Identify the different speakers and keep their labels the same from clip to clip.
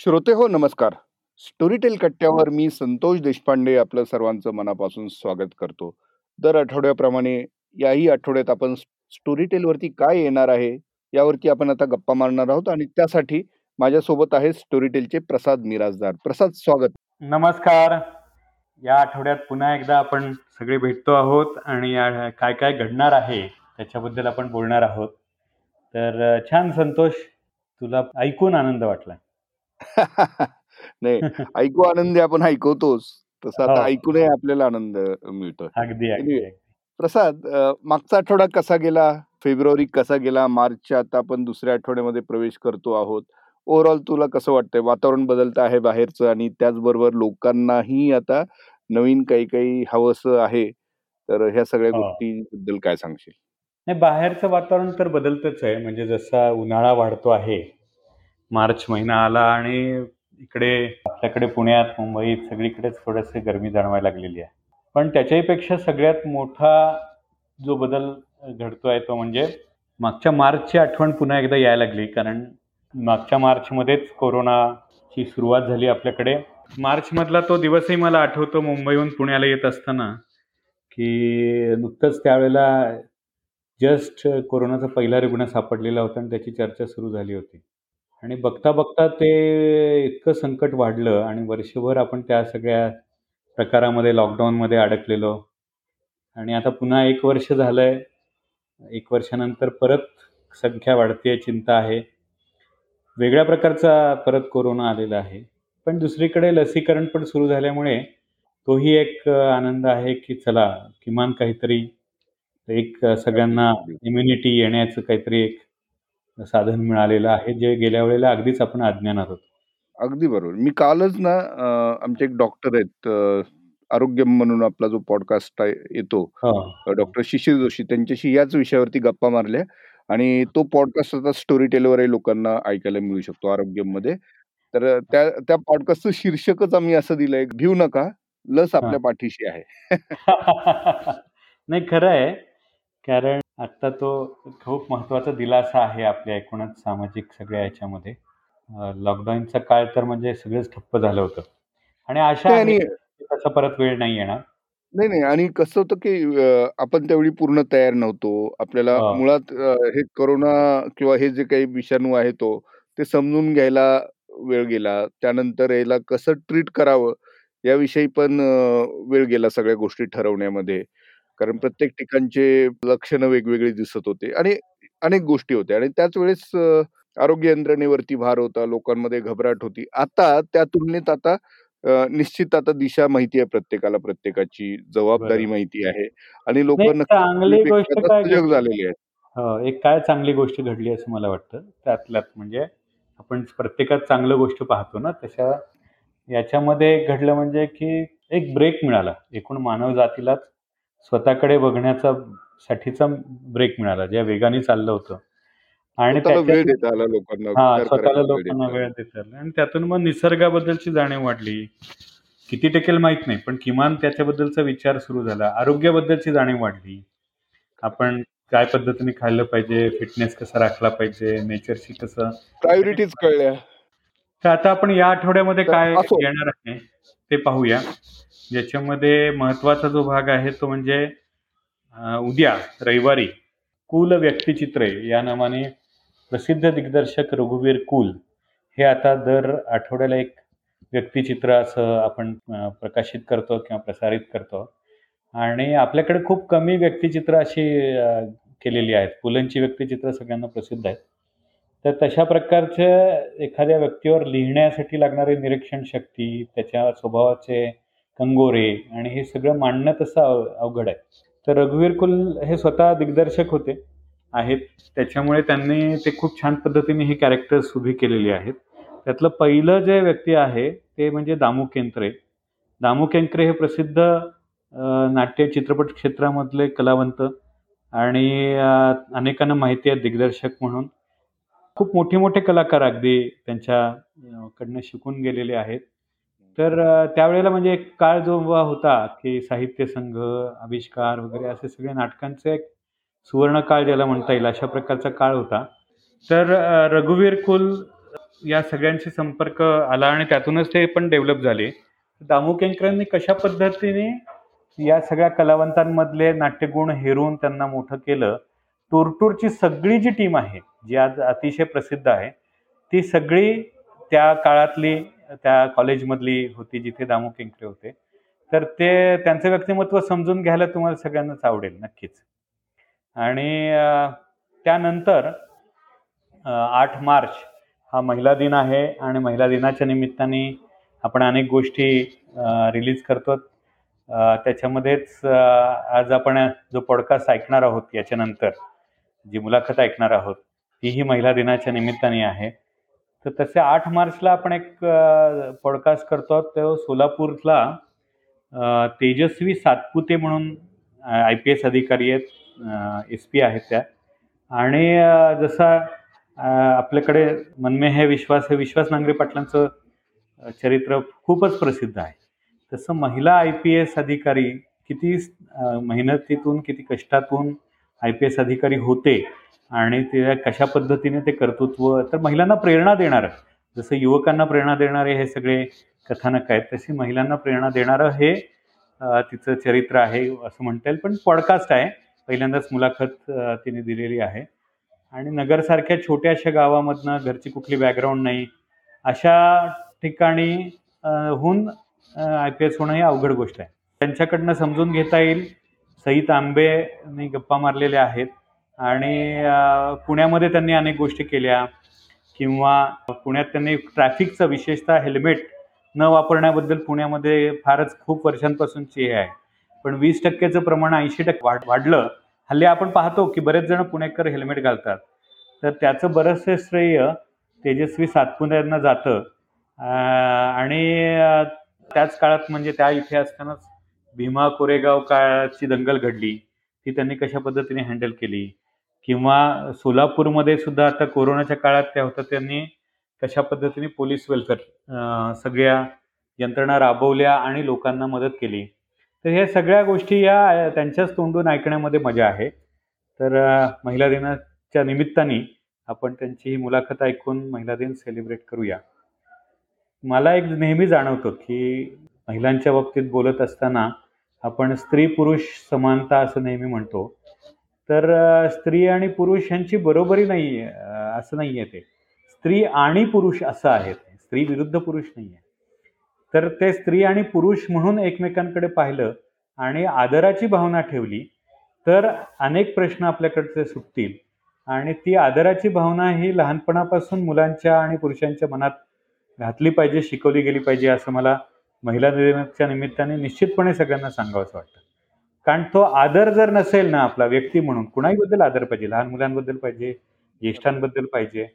Speaker 1: श्रोते हो नमस्कार. स्टोरीटेल कट्ट्यावर मी संतोष देशपांडे आपलं सर्वांचं मनापासून स्वागत करतो. दर आठवड्याप्रमाणे याही आठवड्यात आपण स्टोरीटेलवरती काय येणार आहे, यावरती आपण आता गप्पा मारणार आहोत आणि त्यासाठी माझ्यासोबत आहे स्टोरीटेलचे प्रसाद मिराजदार. प्रसाद स्वागत.
Speaker 2: नमस्कार. या आठवड्यात पुन्हा एकदा आपण सगळे भेटतो आहोत आणि काय काय घडणार आहे त्याच्याबद्दल आपण बोलणार आहोत. तर अ, छान संतोष, तुला ऐकून आनंद वाटला.
Speaker 1: नाही, ऐकू आनंदी आपण ऐकवतोच. तसं आता
Speaker 2: हो.
Speaker 1: ऐकूनही आपल्याला आनंद.
Speaker 2: अगदी, अगदी, अगदी.
Speaker 1: प्रसाद मागचा आठवडा कसा गेला? फेब्रुवारी कसा गेला? मार्चच्या आता आपण दुसऱ्या आठवड्यामध्ये प्रवेश करतो आहोत. ओव्हरऑल तुला कसं वाटतंय? वातावरण बदलतं आहे बाहेरचं आणि त्याचबरोबर लोकांनाही आता नवीन काही-काही हवंसं आहे. तर ह्या सगळ्या
Speaker 2: हो.
Speaker 1: गोष्टीबद्दल काय सांगशील?
Speaker 2: नाही, बाहेरचं वातावरण तर बदलतच आहे. म्हणजे जसा उन्हाळा वाढतो आहे, मार्च महिना आला आणि इकडे आपल्याकडे पुण्यात, मुंबईत सगळीकडेच थोडेसे गरमी जाणवायला लागलेली आहे. पण त्याच्याहीपेक्षा सगळ्यात मोठा जो बदल घडतोय तो म्हणजे मागच्या मार्चची आठवण पुन्हा एकदा यायला लागली. कारण मागच्या मार्चमध्येच कोरोनाची सुरुवात झाली आपल्याकडे. मार्चमधला तो दिवसही मला आठवतो मुंबईहून पुण्याला येत असताना, की नुकतंच त्यावेळेला जस्ट कोरोनाचा पहिला रुग्ण सापडलेला होता आणि त्याची चर्चा सुरू झाली होती. आणि बघता-बघता ते इतकं संकट वाढलं आणि वर्षभर आपण त्या सगळ्या प्रकारामध्ये लॉकडाऊनमध्ये अडकलेलो. आणि आता पुन्हा 1 वर्ष झालंय. 1 वर्षानंतर परत संख्या वाढतेय, चिंता आहे. वेगळ्या प्रकारचा परत कोरोना आलेला आहे. पण दुसरीकडे लसीकरण पण सुरू झाल्यामुळे तोही एक आनंद आहे, की चला किमान काहीतरी एक सगळ्यांना
Speaker 1: अगदी.
Speaker 2: इम्युनिटी येण्याचं काहीतरी एक साधन मिळालेलं आहे, जे गेल्या वेळेला अगदीच आपण अज्ञानात होतो.
Speaker 1: अगदी बरोबर. मी कालच ना अ, आमचे एक डॉक्टर आहेत अ, आरोग्यम म्हणून आपला जो पॉडकास्ट आहे येतो.
Speaker 2: हो,
Speaker 1: अ. डॉक्टर शिशिर जोशी त्यांच्याशी याच विषयावरती गप्पा मारल्या आणि तो पॉडकास्ट आता स्टोरीटेलवरही लोकांना ऐकायला मिळू शकतो आरोग्यममध्ये. तर अ, त्या त्या पॉडकास्टचं शीर्षकच आम्ही असं दिलंय, "भिऊ नका, लस
Speaker 2: हां.
Speaker 1: आपल्या पाठीशी आहे."
Speaker 2: नाही खरं आहे. कारण आता तो खूप महत्त्वाचा दिलासा आहे आपल्या एकूणच सामाजिक सगळ्या ह्याच्यामध्ये. लॉकडाऊनचा काळ तर म्हणजे सगळंच ठप्प झालं होतं. आणि आशा
Speaker 1: नाही
Speaker 2: आहे,
Speaker 1: आणि
Speaker 2: की तसा परत वेळ नाही येणार.
Speaker 1: नाही, नाही आणि कसं होतं, की अ, आपण त्यावेळी पूर्ण तयार नव्हतो. आपल्याला
Speaker 2: हो.
Speaker 1: मुळात अ, हे कोरोना किंवा हे जे काही विषाणू आहे तो, ते समजून घ्यायला वेळ गेला. त्यानंतर याला कसं ट्रीट करावं याविषयी पण अ, वेळ गेला सगळ्या गोष्टी ठरवण्यामध्ये. कारण प्रत्येक ठिकाणचे लक्षणं वेगवेगळी दिसत होते आणि अनेक गोष्टी होत्या आणि त्याच वेळेस अ, आरोग्य यंत्रणेवरती भार होता, लोकांमध्ये घबराट होती. आता त्या तुलनेत आता अ, निश्चित आता दिशा माहिती आहे प्रत्येकाला, प्रत्येकाची जबाबदारी
Speaker 2: बरोबर.
Speaker 1: माहिती आहे आणि
Speaker 2: नाही
Speaker 1: लोकं नक्कीच
Speaker 2: चांगली गोष्ट
Speaker 1: आता
Speaker 2: काय
Speaker 1: सजग
Speaker 2: घडली
Speaker 1: झालेली आहेत.
Speaker 2: हो, एक काय चांगली गोष्ट घडली असं मला वाटतं. त्यातल्यात म्हणजे आपण प्रत्येकात चांगल्या गोष्टी पाहतो ना, तशा याच्यामध्ये घडलं म्हणजे, की एक ब्रेक मिळाला. एकूण मानवजातीलाच स्वतःकडे बघण्याचा साठीचा ब्रेक मिळाला, ज्या वेगाने चाललं होतं. आणि
Speaker 1: लोकांना,
Speaker 2: हां, स्वतःला लोकांना वेळ. देता आला आणि त्यातून मग निसर्गाबद्दलची जाणीव वाढली. किती टिकेल माहीत नाही, पण किमान त्याच्याबद्दलचा विचार सुरू झाला. आरोग्याबद्दलची जाणीव वाढली. आपण काय पद्धतीने खाल्लं पाहिजे, फिटनेस कसा राखला पाहिजे, नेचरशी कसं
Speaker 1: प्रायोरिटीज कळल्या.
Speaker 2: तर आता आपण या आठवड्यामध्ये काय. येणार आहे, ते पाहूया. ज्याच्यामध्ये महत्त्वाचा जो भाग आहे तो म्हणजे उद्या रविवारी कुल व्यक्तिचित्रे या नावाने प्रसिद्ध दिग्दर्शक रघुवीर कुल हे आता दर आठवड्याला एक व्यक्तिचित्र असं आपण प्रकाशित करतो किंवा प्रसारित करतो. आणि आपल्याकडे खूप कमी व्यक्तिचित्र अशी केलेली आहेत. पुलंची व्यक्तिचित्र सगळ्यांना प्रसिद्ध आहेत. तर तशा प्रकारच्या एखाद्या व्यक्तीवर लिहिण्यासाठी लागणारी निरीक्षण शक्ती, त्याच्या स्वभावाचे कंगोरे आणि हे सगळं मांडणं तसं अव अवघड आहे. तर रघुवीर कुल हे स्वतः दिग्दर्शक होते आहेत. त्याच्यामुळे त्यांनी ते खूप छान पद्धतीने ही कॅरेक्टर्स उभी केलेली आहेत. त्यातलं पहिलं जे व्यक्ती आहे ते म्हणजे दामू केंकरे. दामू केंकरे हे प्रसिद्ध नाट्य चित्रपट क्षेत्रामधले कलावंत आणि अनेकांना माहिती आहे दिग्दर्शक म्हणून. खूप मोठे-मोठे कलाकार अगदी त्यांच्याकडनं शिकून गेलेले आहेत. तर त्यावेळेला म्हणजे एक काळ जो होता, की साहित्य संघ, आविष्कार वगैरे असे सगळे नाटकांचे एक सुवर्णकाळ ज्याला म्हणता येईल, अशा प्रकारचा काळ होता. तर रघुवीर कुल या सगळ्यांशी संपर्क आला आणि त्यातूनच ते पण डेव्हलप झाले दामू केंकरांनी कशा पद्धतीने या सगळ्या कलावंतांमधले नाट्यगुण हेरून त्यांना मोठं केलं टूरटूरची सगळी जी टीम आहे जी आज अतिशय प्रसिद्ध आहे ती सगळी त्या काळातली त्या कॉलेजमधली होती जिथे दामू केंकरे होते. तर ते त्यांचं व्यक्तिमत्व समजून घ्यायला तुम्हाला सगळ्यांनाच आवडेल नक्कीच. आणि त्यानंतर आठ मार्च हा महिला दिन आहे आणि महिला दिनाच्या निमित्ताने आपण अनेक गोष्टी रिलीज करतो. त्याच्यामध्येच आज आपण जो पॉडकास्ट ऐकणार आहोत याच्यानंतर जी मुलाखत ऐकणार आहोत तीही महिला दिनाच्या निमित्ताने आहे. तर तसे आठ मार्चला आपण एक पॉडकास्ट करतो तो सोलापूरला तेजस्वी सातपुते म्हणून आय पी एस अधिकारी आहेत एस पी आहेत त्या. आणि जसा आपल्याकडे मनमे हे विश्वास हे विश्वास नांगरे पाटलांचं चरित्र खूपच प्रसिद्ध आहे. तसं महिला आय पी एस अधिकारी किती मेहनतीतून किती कष्टातून आय पी एस अधिकारी होते आणि ते कशा पद्धतीने ते कर्तृत्व तर महिलांना प्रेरणा देणारं. जसं युवकांना प्रेरणा देणारे हे सगळे कथानक आहेत तशी महिलांना प्रेरणा देणारं हे तिचं चरित्र आहे असं म्हणता येईल. पण पॉडकास्ट आहे. पहिल्यांदाच मुलाखत तिने दिलेली आहे. आणि नगरसारख्या छोट्याशा गावामधनं घरची कुठली बॅकग्राऊंड नाही अशा ठिकाणी हून आय पी एस होणं ही अवघड गोष्ट आहे. त्यांच्याकडनं समजून घेता येईल. सईत आंबेनी गप्पा मारलेल्या आहेत. आणि पुण्यामध्ये त्यांनी अनेक गोष्टी केल्या. किंवा पुण्यात त्यांनी ट्रॅफिकचा विशेषतः हेल्मेट न वापरण्याबद्दल पुण्यामध्ये फारच खूप वर्षांपासूनची हे आहे. पण वीस टक्क्याचं प्रमाण ऐंशी टक्के वाढ वाढलं. हल्ली आपण पाहतो की बरेच जण पुणेकर हेल्मेट घालतात. तर त्याचं बरंचसे श्रेय तेजस्वी सातपुण्यांना जातं. आणि त्याच काळात म्हणजे त्या इथे असतानाच भीमा कोरेगाव काळाची दंगल घडली. ती त्यांनी कशा पद्धतीने हँडल केली? किंवा सोलापूरमध्ये सुद्धा आता कोरोनाच्या काळात त्या होत्या त्यांनी कशा पद्धतीने पोलीस वेलफेअर सगळ्या यंत्रणा राबवल्या आणि लोकांना मदत केली. तर ह्या सगळ्या गोष्टी या त्यांच्याच तोंडून ऐकण्यामध्ये मजा आहे. तर महिला दिनाच्या निमित्ताने आपण त्यांची ही मुलाखत ऐकून महिला दिन सेलिब्रेट करूया. मला एक नेहमी जाणवतं की महिलांच्या बाबतीत बोलत असताना आपण स्त्री पुरुष समानता असं नेहमी म्हणतो. तर स्त्री आणि पुरुष यांची बरोबरी नाही आहे असं नाही आहे ते. स्त्री आणि पुरुष असं आहे ते. स्त्री विरुद्ध पुरुष नाही आहे तर ते स्त्री आणि पुरुष म्हणून एकमेकांकडे पाहिलं आणि आदराची भावना ठेवली तर अनेक प्रश्न आपल्याकडचे सुटतील. आणि ती आदराची भावना ही लहानपणापासून मुलांच्या आणि पुरुषांच्या मनात घातली पाहिजे शिकवली गेली पाहिजे असं मला महिला दिनाच्या निमित्ताने निश्चितपणे सगळ्यांना सांगावंसं वाटतं. कारण तो आदर जर नसेल ना आपला व्यक्ती म्हणून कुणाहीबद्दल आदर पाहिजे? लहान मुलांबद्दल पाहिजे? ज्येष्ठांबद्दल पाहिजे?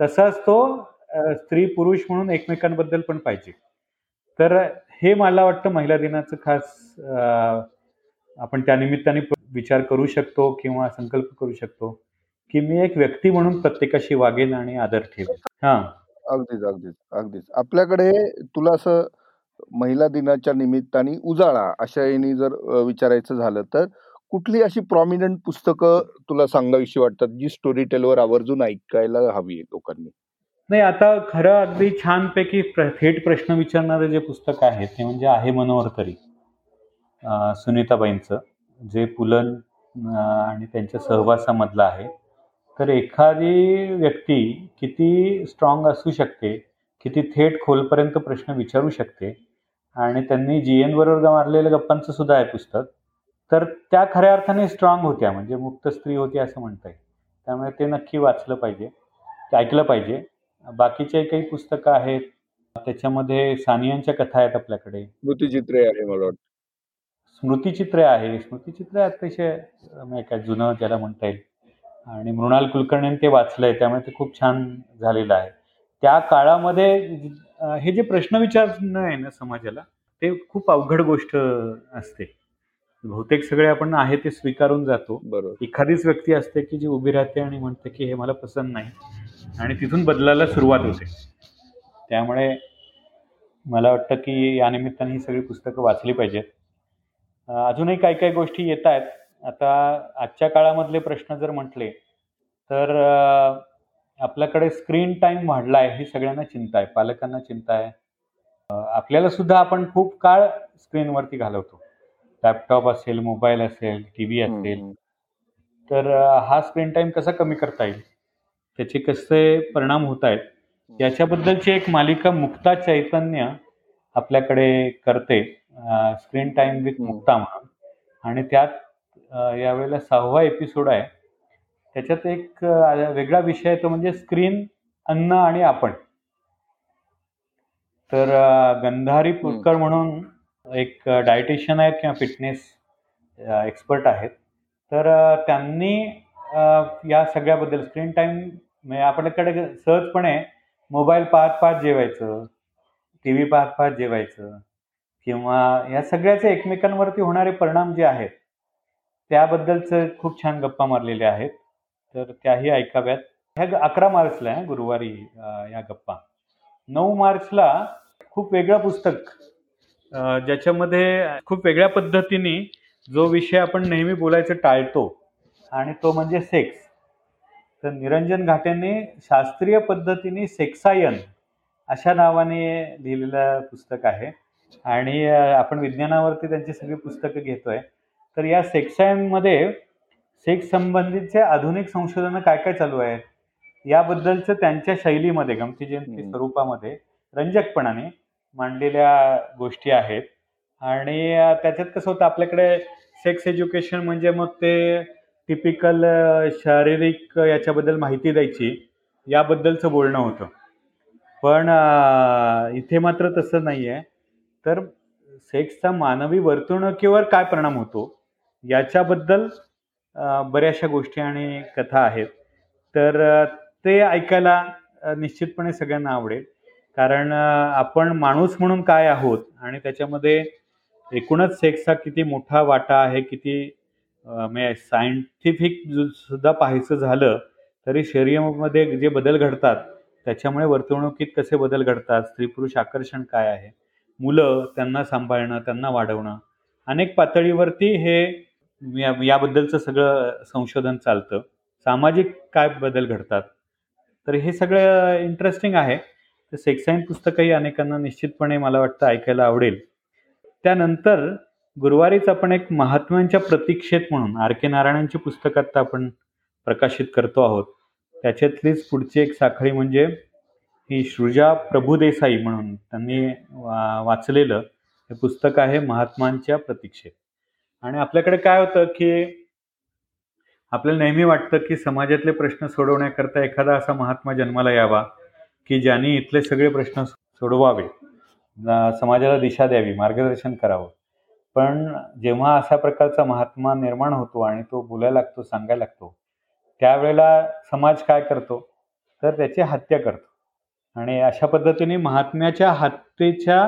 Speaker 2: तसाच तो स्त्री पुरुष म्हणून एकमेकांबद्दल पण पाहिजे. तर हे मला वाटतं महिला दिनाचं खास आपण त्या निमित्ताने विचार करू शकतो किंवा संकल्प करू शकतो की मी एक व्यक्ती म्हणून प्रत्येकाशी वागेन आणि आदर ठेवेन. हा.
Speaker 1: अगदीच अगदीच अगदीच. आपल्याकडे तुला असं महिला दिनाच्या निमित्ताने उजाळा अशा याने जर विचारायचं झालं तर कुठली अशी प्रॉमिनंट पुस्तकं तुला सांगावीशी वाटतात जी स्टोरी टेलवर आवर्जून ऐकायला हवी आहे लोकांनी?
Speaker 2: नाही आता खरं अगदी छानपैकी प्र थेट प्रश्न विचारणारे जे पुस्तक आहे ते म्हणजे आहे मनोहर तरी सुनीताबाईंचं जे पुलन आणि त्यांच्या सहवासामधलं आहे. तर एखादी व्यक्ती किती स्ट्रॉंग असू शकते किती थेट खोलपर्यंत प्रश्न विचारू शकते आणि त्यांनी जी एन बरोबर मारलेल्या गप्पांचं सुद्धा आहे पुस्तक. तर त्या खऱ्या अर्थाने स्ट्रॉंग होत्या म्हणजे मुक्त स्त्री होती असं म्हणता येईल. त्यामुळे ते नक्की वाचलं पाहिजे ते ऐकलं पाहिजे. बाकीचे काही पुस्तकं आहेत. त्याच्यामध्ये सानियांच्या कथा आहेत आपल्याकडे.
Speaker 1: स्मृतिचित्रे आहे मला वाटतं.
Speaker 2: स्मृतिचित्रे आहे. स्मृतिचित्रे अतिशय काय जुनं ज्याला म्हणता येईल. आणि मृणाल कुलकर्णीने ते वाचलंय त्यामुळे ते खूप छान झालेलं आहे. त्या काळामध्ये हे जे प्रश्न विचारणं आहे ना समाजाला ते खूप अवघड गोष्ट असते. बहुतेक सगळे आपण आहे ते स्वीकारून जातो.
Speaker 1: बरोबर.
Speaker 2: एखादीच व्यक्ती असते की जी उभी राहते आणि म्हणते की हे मला पसंत नाही आणि तिथून बदलायला सुरुवात होते. त्यामुळे मला वाटतं की या निमित्ताने ही सगळी पुस्तकं वाचली पाहिजेत. अजूनही काही काही गोष्टी येत आहेत. आता आजच्या काळामधले प्रश्न जर म्हटले तर आपल्याकडे स्क्रीन टाइम वाढला आहे ही सगळ्यांना चिंता आहे पालकांना चिंता आहे. आपल्याला सुद्धा आपण खूप काळ स्क्रीनवरती घालवतो. लॅपटॉप असेल मोबाईल असेल टी व्ही असेल. तर हा स्क्रीन टाइम कसा कमी करता येईल? त्याचे कसे परिणाम होत आहेत? याच्याबद्दलची एक मालिका मुक्ता चैतन्य आपल्याकडे करते स्क्रीन टाइम विथ. मुक्ता म्हणून. आणि त्यात यावेळेला सहावा एपिसोड आहे. त्याच्यात एक वेगळा विषय आहे तो म्हणजे स्क्रीन अन्न आणि आपण. तर गंधारी पुरकर म्हणून एक डायटिशियन आहेत किंवा फिटनेस एक्सपर्ट आहेत. तर त्यांनी या सगळ्याबद्दल स्क्रीन टाइम म्हणजे आपल्याकडे सहजपणे मोबाईल पाहत पाहत जेवायचं टी व्ही पाहत पाहत जेवायचं किंवा या सगळ्याचे एकमेकांवरती होणारे परिणाम जे आहेत त्याबद्दलचं खूप छान गप्पा मारलेल्या आहेत. तर त्याही ऐकाव्यात. ह्या अकरा मार्चला आहे गुरुवारी या गप्पा. नऊ मार्चला खूप वेगळं पुस्तक ज्याच्यामध्ये खूप वेगळ्या पद्धतीने जो विषय आपण नेहमी बोलायचं टाळतो आणि तो म्हणजे सेक्स. तर निरंजन घाटेंनी शास्त्रीय पद्धतीने सेक्सायन अशा नावाने लिहिलेलं पुस्तक आहे. आणि आपण विज्ञानावरती त्यांची सगळी पुस्तकं घेतोय. तर या सेक्सायनमध्ये सेक्स संबंधीचे आधुनिक संशोधनं काय काय चालू आहेत? याबद्दलचं त्यांच्या शैलीमध्ये गमती जयंती. स्वरूपामध्ये रंजकपणाने मांडलेल्या गोष्टी आहेत. आणि त्याच्यात कसं होतं आपल्याकडे सेक्स एज्युकेशन म्हणजे मग ते टिपिकल शारीरिक याच्याबद्दल माहिती द्यायची याबद्दलचं बोलणं होतं. पण इथे मात्र तसं नाही आहे तर सेक्सचा मानवी वर्तणुकीवर काय परिणाम होतो? याच्याबद्दल बऱ्याचशा गोष्टी आणि कथा आहेत. तर ते ऐकायला निश्चितपणे सगळ्यांना आवडेल. कारण आपण माणूस म्हणून काय आहोत आणि त्याच्यामध्ये एकूणच सेक्सचा किती मोठा वाटा आहे किती म्हणजे सायंटिफिक सुद्धा पाहायचं झालं तरी शरीरामध्ये जे बदल घडतात त्याच्यामुळे वर्तणुकीत कसे बदल घडतात स्त्री पुरुष आकर्षण काय आहे मुलं त्यांना सांभाळणं त्यांना वाढवणं अनेक पातळीवरती हे या याबद्दलचं सगळं संशोधन चालतं. सामाजिक काय बदल घडतात? तर हे सगळं इंटरेस्टिंग आहे. तर सेक्साईन पुस्तकही अनेकांना निश्चितपणे मला वाटतं ऐकायला आवडेल. त्यानंतर गुरुवारीच आपण एक महात्म्यांच्या प्रतीक्षेत म्हणून आर के नारायणांची पुस्तक आता आपण प्रकाशित करतो आहोत. त्याच्यातलीच पुढची एक साखळी म्हणजे ही सृजा प्रभुदेसाई म्हणून त्यांनी वा वाचलेलं हे पुस्तक आहे महात्मांच्या प्रतीक्षेत. आणि आपल्याकडे काय होतं की आपल्याला नेहमी वाटतं की समाजातले प्रश्न सोडवण्याकरता एखादा असा महात्मा जन्माला यावा की ज्यांनी इथले सगळे प्रश्न सोडवावे. समाजाला दिशा द्यावी मार्गदर्शन करावं. पण जेव्हा अशा प्रकारचा महात्मा निर्माण होतो आणि तो बोलायला लागतो सांगायला लागतो त्यावेळेला समाज काय करतो? तर त्याची हत्या करतो. आणि अशा पद्धतीने महात्म्याच्या हत्येच्या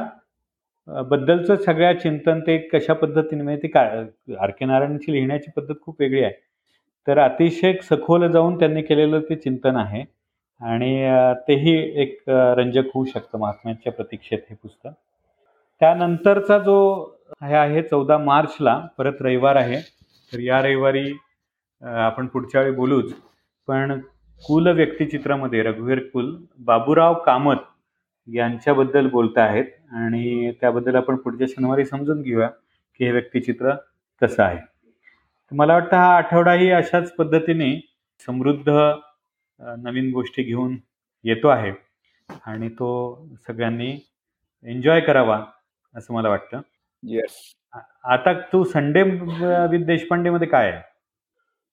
Speaker 2: बद्दलचं सगळ्या चिंतन ते कशा पद्धतीने म्हणजे ते काय आर के नारायणची लिहिण्याची पद्धत खूप वेगळी आहे. तर अतिशय सखोल जाऊन त्यांनी केलेलं ते चिंतन आहे. आणि तेही एक रंजक होऊ शकतं महात्म्यांच्या प्रतीक्षेत हे पुस्तक. त्यानंतरचा जो हे आहे चौदा मार्चला परत रविवार आहे. तर या रविवारी आपण पुढच्या वेळी बोलूच. पण कुल व्यक्तिचित्रामध्ये रघुवीर कुल बाबूराव कामत यांच्याबद्दल बोलत आहेत आणि त्याबद्दल आपण पुढच्या शनिवारी समजून घेऊया की हे व्यक्तिचित्र कसं आहे. मला वाटतं हा आठवडाही अशाच पद्धतीने समृद्ध नवीन गोष्टी घेऊन येतो आहे आणि तो सगळ्यांनी एन्जॉय करावा असं मला वाटतं.
Speaker 1: येस
Speaker 2: आ- आता तू संडे विथ देशपांडेमध्ये काय आहे?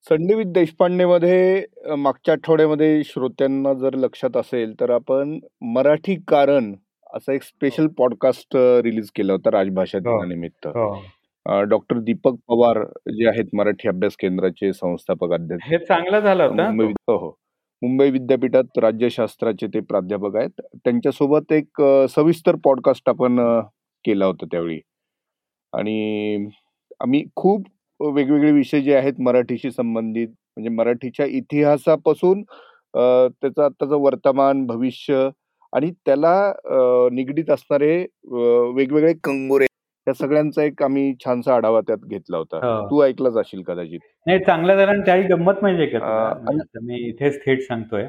Speaker 1: संडे देशपांडेमध्ये अ, मागच्या आठवड्यामध्ये श्रोत्यांना जर लक्षात असेल तर आपण मराठी कारण असा एक स्पेशल पॉडकास्ट रिलीज केला होता राजभाषा
Speaker 2: हो.
Speaker 1: दिनानिमित्त.
Speaker 2: हो.
Speaker 1: डॉक्टर दीपक पवार जे आहेत मराठी अभ्यास केंद्राचे संस्थापक अध्यक्ष.
Speaker 2: हे चांगलं झालं होतं.
Speaker 1: मुंबई हो हो. मुंबई विद्यापीठात राज्यशास्त्राचे ते प्राध्यापक आहेत. त्यांच्यासोबत एक अ, सविस्तर पॉडकास्ट आपण अ, केला होता त्यावेळी. आणि आम्ही खूप वेगवेगळे विषय जे आहेत मराठीशी संबंधित म्हणजे मराठीच्या इतिहासापासून त्याचं आत्ताचं वर्तमान भविष्य आणि त्याला निगडीत असणारे वेगवेगळे कंगोरे या सगळ्यांचा एक आम्ही छानसा आढावा त्यात घेतला होता.
Speaker 2: हो.
Speaker 1: तू ऐकलाच असेल कदाचित.
Speaker 2: नाही चांगलं झालं त्याही गंमत का म्हणजे आता मी इथेच थेट सांगतोय.